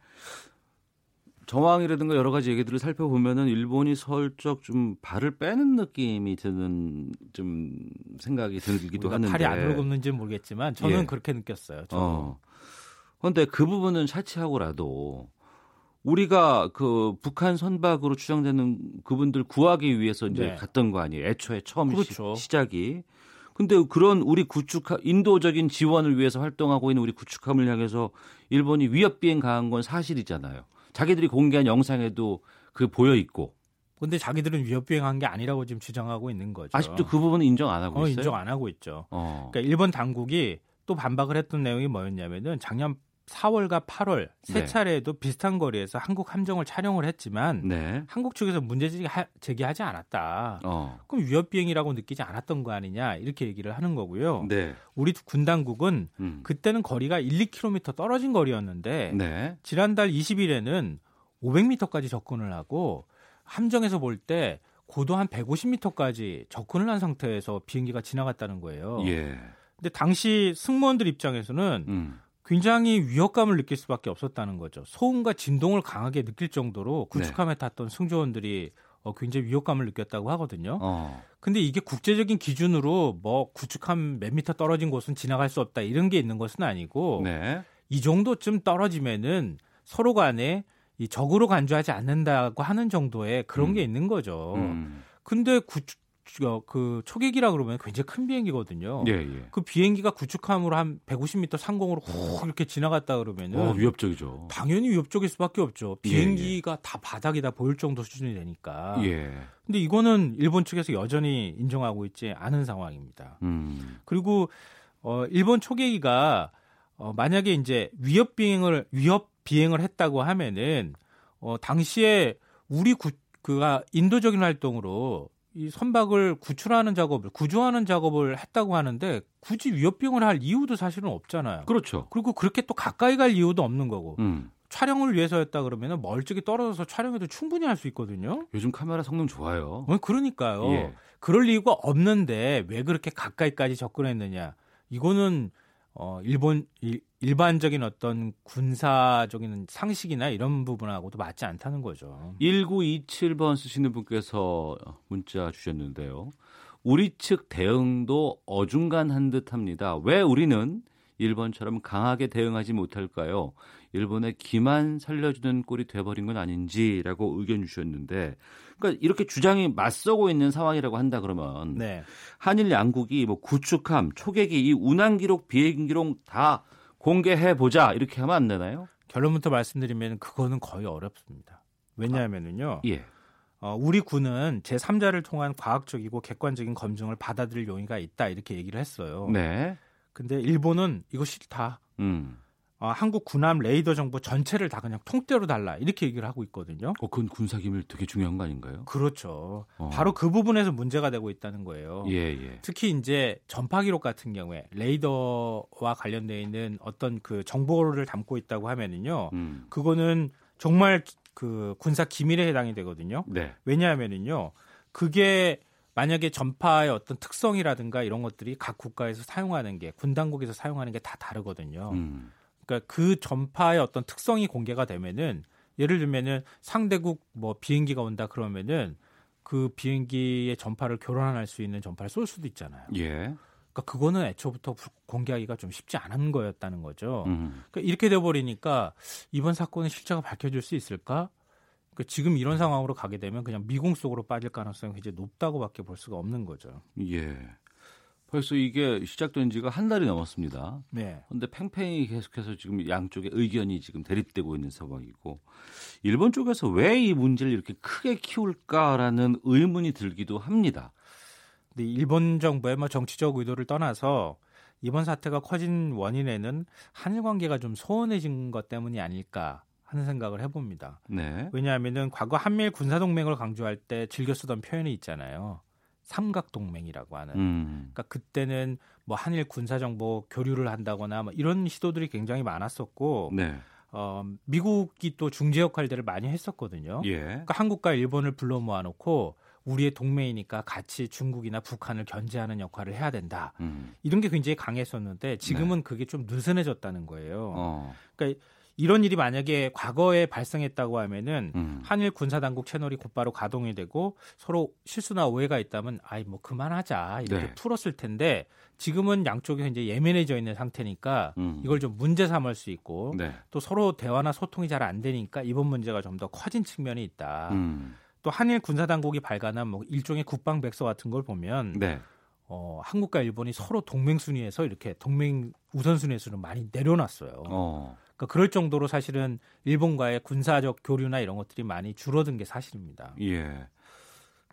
정황이라든가 여러 가지 얘기들을 살펴보면은 일본이 슬쩍 좀 발을 빼는 느낌이 드는 좀 생각이 들기도 하는데 팔이 안 올고있는지는 모르겠지만 저는 예. 그렇게 느꼈어요. 저는. 어. 그런데 그 부분은 차치하고라도 우리가 그 북한 선박으로 추정되는 그분들 구하기 위해서 이제 네. 갔던 거 아니에요. 애초에 처음 그렇죠. 시, 작이 근데 그런 우리 구축함 인도적인 지원을 위해서 활동하고 있는 우리 구축함을 향해서 일본이 위협 비행 가한 건 사실이잖아요. 자기들이 공개한 영상에도 그 보여 있고. 근데 자기들은 위협 비행한 게 아니라고 지금 주장하고 있는 거죠. 아직도 그 부분은 인정 안 하고 어, 있어요. 인정 안 하고 있죠. 어. 그러니까 일본 당국이 또 반박을 했던 내용이 뭐였냐면은 작년 4월과 8월 세 네. 차례에도 비슷한 거리에서 한국 함정을 촬영을 했지만 네. 한국 측에서 문제 제기하지 않았다. 어. 그럼 위협 비행이라고 느끼지 않았던 거 아니냐 이렇게 얘기를 하는 거고요. 네. 우리 군 당국은 음. 그때는 거리가 1, 2km 떨어진 거리였는데 네. 지난달 20일에는 500m까지 접근을 하고 함정에서 볼 때 고도 한 150m까지 접근을 한 상태에서 비행기가 지나갔다는 거예요. 예. 근데 당시 승무원들 입장에서는 음. 굉장히 위협감을 느낄 수밖에 없었다는 거죠. 소음과 진동을 강하게 느낄 정도로 구축함에 네. 탔던 승조원들이 어, 굉장히 위협감을 느꼈다고 하거든요. 어. 근데 이게 국제적인 기준으로 뭐 구축함 몇 미터 떨어진 곳은 지나갈 수 없다 이런 게 있는 것은 아니고 네. 이 정도쯤 떨어지면은 서로 간에 이 적으로 간주하지 않는다고 하는 정도의 그런 음. 게 있는 거죠. 음. 근데 구축 그 초계기라 그러면 굉장히 큰 비행기거든요. 예, 예. 그 비행기가 구축함으로 한 150m 상공으로 훅 이렇게 지나갔다 그러면은 어, 위협적이죠. 당연히 위협적일 수밖에 없죠. 비행기가 예, 예. 다 바닥이다 보일 정도 수준이 되니까. 예. 근데 이거는 일본 측에서 여전히 인정하고 있지 않은 상황입니다. 음. 그리고 어 일본 초계기가 어 만약에 이제 위협 비행을 위협 비행을 했다고 하면은 어 당시에 우리 구, 그가 인도적인 활동으로 이 선박을 구출하는 작업을 구조하는 작업을 했다고 하는데 굳이 위협 비용을 할 이유도 사실은 없잖아요. 그렇죠. 그리고 그렇게 또 가까이 갈 이유도 없는 거고. 음. 촬영을 위해서였다 그러면 멀찍이 떨어져서 촬영해도 충분히 할 수 있거든요. 요즘 카메라 성능 좋아요. 어, 그러니까요. 예. 그럴 이유가 없는데 왜 그렇게 가까이까지 접근했느냐. 이거는 어 일본 일, 일반적인 어떤 군사적인 상식이나 이런 부분하고도 맞지 않다는 거죠. 1927번 쓰시는 분께서 문자 주셨는데요. 우리 측 대응도 어중간한 듯합니다. 왜 우리는 일본처럼 강하게 대응하지 못할까요? 일본의 기만 살려주는 꼴이 돼버린 건 아닌지라고 의견 주셨는데, 그러니까 이렇게 주장이 맞서고 있는 상황이라고 한다 그러면 네. 한일 양국이 뭐 구축함, 초계기, 이 운항 기록, 비행 기록 다 공개해 보자 이렇게 하면 안 되나요? 결론부터 말씀드리면 그거는 거의 어렵습니다. 왜냐하면은요. 아, 예. 어, 우리 군은 제3자를 통한 과학적이고 객관적인 검증을 받아들일 용의가 있다 이렇게 얘기를 했어요. 네. 근데 일본은 이거 싫다. 음. 어, 한국 군함 레이더 정보 전체를 다 그냥 통째로 달라 이렇게 얘기를 하고 있거든요. 어, 그건 군사 기밀 되게 중요한 거 아닌가요? 그렇죠. 어. 바로 그 부분에서 문제가 되고 있다는 거예요. 예, 예. 특히 이제 전파 기록 같은 경우에 레이더와 관련되어 있는 어떤 그 정보를 담고 있다고 하면은요, 음. 그거는 정말 그 군사 기밀에 해당이 되거든요. 네. 왜냐하면은요, 그게 만약에 전파의 어떤 특성이라든가 이런 것들이 각 국가에서 사용하는 게 군 당국에서 사용하는 게 다 다르거든요. 음. 그러니까 그 전파의 어떤 특성이 공개가 되면은 예를 들면은 상대국 뭐 비행기가 온다 그러면은 그 비행기의 전파를 교란할 수 있는 전파를 쏠 수도 있잖아요. 예. 그러니까 그거는 애초부터 공개하기가 좀 쉽지 않은 거였다는 거죠. 음. 그러니까 이렇게 돼 버리니까 이번 사건의 실체가 밝혀질 수 있을까? 그러니까 지금 이런 상황으로 가게 되면 그냥 미궁 속으로 빠질 가능성이 굉장히 높다고밖에 볼 수가 없는 거죠. 예. 벌써 이게 시작된 지가 한 달이 넘었습니다. 네. 그런데 팽팽히 계속해서 지금 양쪽의 의견이 지금 대립되고 있는 상황이고 일본 쪽에서 왜 이 문제를 이렇게 크게 키울까라는 의문이 들기도 합니다. 근데 일본 정부의 뭐 정치적 의도를 떠나서 이번 사태가 커진 원인에는 한일 관계가 좀 소원해진 것 때문이 아닐까 하는 생각을 해봅니다. 네. 왜냐하면은 과거 한미일 군사 동맹을 강조할 때 즐겨 쓰던 표현이 있잖아요. 삼각동맹이라고 하는. 음. 그러니까 그때는 뭐 한일 군사 정보 교류를 한다거나 뭐 이런 시도들이 굉장히 많았었고 네. 어, 미국이 또 중재 역할 들을 많이 했었거든요. 예. 그러니까 한국과 일본을 불러 모아놓고 우리의 동맹이니까 같이 중국이나 북한을 견제하는 역할을 해야 된다. 음. 이런 게 굉장히 강했었는데 지금은 네. 그게 좀 느슨해졌다는 거예요. 어. 그러니까 이런 일이 만약에 과거에 발생했다고 하면은 음. 한일 군사 당국 채널이 곧바로 가동이 되고 서로 실수나 오해가 있다면 아이 뭐 그만하자 이렇게 네. 풀었을 텐데 지금은 양쪽이 이제 예민해져 있는 상태니까 음. 이걸 좀 문제 삼을 수 있고 네. 또 서로 대화나 소통이 잘 안 되니까 이번 문제가 좀 더 커진 측면이 있다. 음. 또 한일 군사 당국이 발간한 뭐 일종의 국방 백서 같은 걸 보면 네. 어, 한국과 일본이 서로 동맹 순위에서 이렇게 동맹 우선 순위에서는 많이 내려놨어요. 어. 그러니까 그럴 정도로 사실은 일본과의 군사적 교류나 이런 것들이 많이 줄어든 게 사실입니다. 예.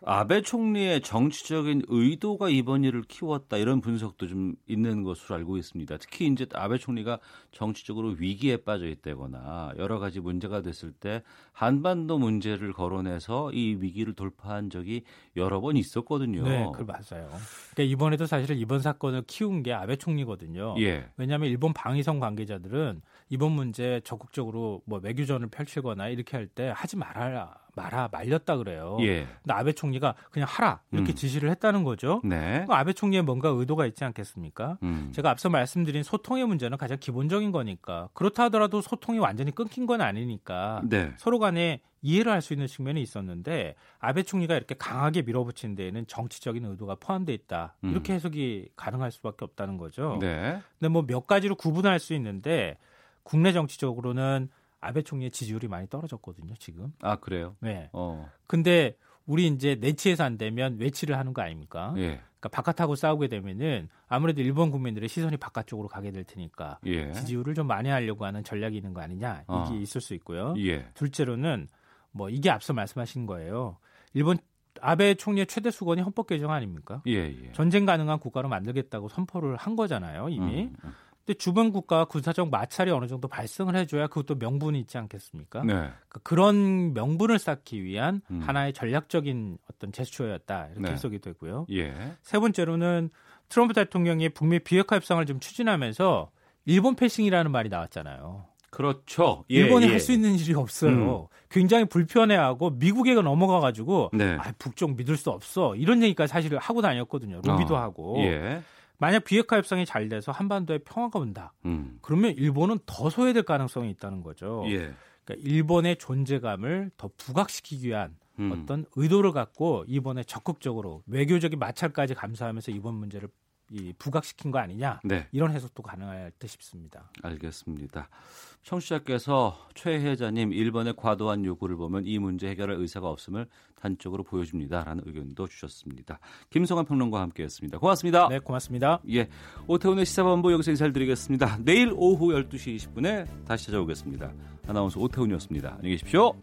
아베 총리의 정치적인 의도가 이번 일을 키웠다 이런 분석도 좀 있는 것으로 알고 있습니다. 특히 이제 아베 총리가 정치적으로 위기에 빠져 있다거나 여러 가지 문제가 됐을 때 한반도 문제를 거론해서 이 위기를 돌파한 적이 여러 번 있었거든요. 네, 그 맞아요. 그러니까 이번에도 사실은 이번 사건을 키운 게 아베 총리거든요. 예. 왜냐하면 일본 방위성 관계자들은 이번 문제 적극적으로 뭐 외교전을 펼치거나 이렇게 할 때 하지 말아라 말아 말렸다 그래요. 예. 근데 아베 총리가 그냥 하라 이렇게 음. 지시를 했다는 거죠. 네. 아베 총리의 뭔가 의도가 있지 않겠습니까? 음. 제가 앞서 말씀드린 소통의 문제는 가장 기본적인 거니까 그렇다 하더라도 소통이 완전히 끊긴 건 아니니까 네. 서로 간에 이해를 할 수 있는 측면이 있었는데 아베 총리가 이렇게 강하게 밀어붙인 데에는 정치적인 의도가 포함돼 있다 이렇게 음. 해석이 가능할 수밖에 없다는 거죠. 네. 근데 뭐 몇 가지로 구분할 수 있는데 국내 정치적으로는 아베 총리의 지지율이 많이 떨어졌거든요, 지금. 아, 그래요? 네. 어. 근데 우리 이제 내치에서 안 되면 외치를 하는 거 아닙니까? 예. 그러니까 바깥하고 싸우게 되면은 아무래도 일본 국민들의 시선이 바깥쪽으로 가게 될 테니까 예. 지지율을 좀 많이 하려고 하는 전략이 있는 거 아니냐 이게 어. 있을 수 있고요. 예. 둘째로는 뭐 이게 앞서 말씀하신 거예요. 일본 아베 총리의 최대 수건이 헌법 개정 아닙니까? 예, 예. 전쟁 가능한 국가로 만들겠다고 선포를 한 거잖아요, 이미. 음, 음. 근데 주변 국가와 군사적 마찰이 어느 정도 발생을 해줘야 그것도 명분이 있지 않겠습니까? 네. 그러니까 그런 명분을 쌓기 위한 음. 하나의 전략적인 어떤 제스처였다 이렇게 네. 해석이 되고요. 예. 세 번째로는 트럼프 대통령이 북미 비핵화 협상을 좀 추진하면서 일본 패싱이라는 말이 나왔잖아요. 그렇죠. 예, 일본이 예. 할수 있는 일이 없어요. 음. 굉장히 불편해하고 미국에 넘어가가지고 네. 아, 북쪽 믿을 수 없어 이런 얘기까지 사실 하고 다녔거든요. 로비도 어. 하고. 예. 만약 비핵화 협상이 잘 돼서 한반도에 평화가 온다. 음. 그러면 일본은 더 소외될 가능성이 있다는 거죠. 예. 그러니까 일본의 존재감을 더 부각시키기 위한 음. 어떤 의도를 갖고 이번에 적극적으로 외교적인 마찰까지 감수하면서 이번 문제를 이 부각시킨 거 아니냐 네. 이런 해석도 가능할 듯 싶습니다. 알겠습니다. 청취자께서 최혜자님 일본의 과도한 요구를 보면 이 문제 해결할 의사가 없음을 단적으로 보여줍니다라는 의견도 주셨습니다. 김성환 평론가와 함께했습니다. 고맙습니다. 네, 고맙습니다. 예, 오태훈의 시사본부 여기서 인사를 드리겠습니다. 내일 오후 12시 20분에 다시 찾아오겠습니다. 아나운서 오태훈이었습니다. 안녕히 계십시오.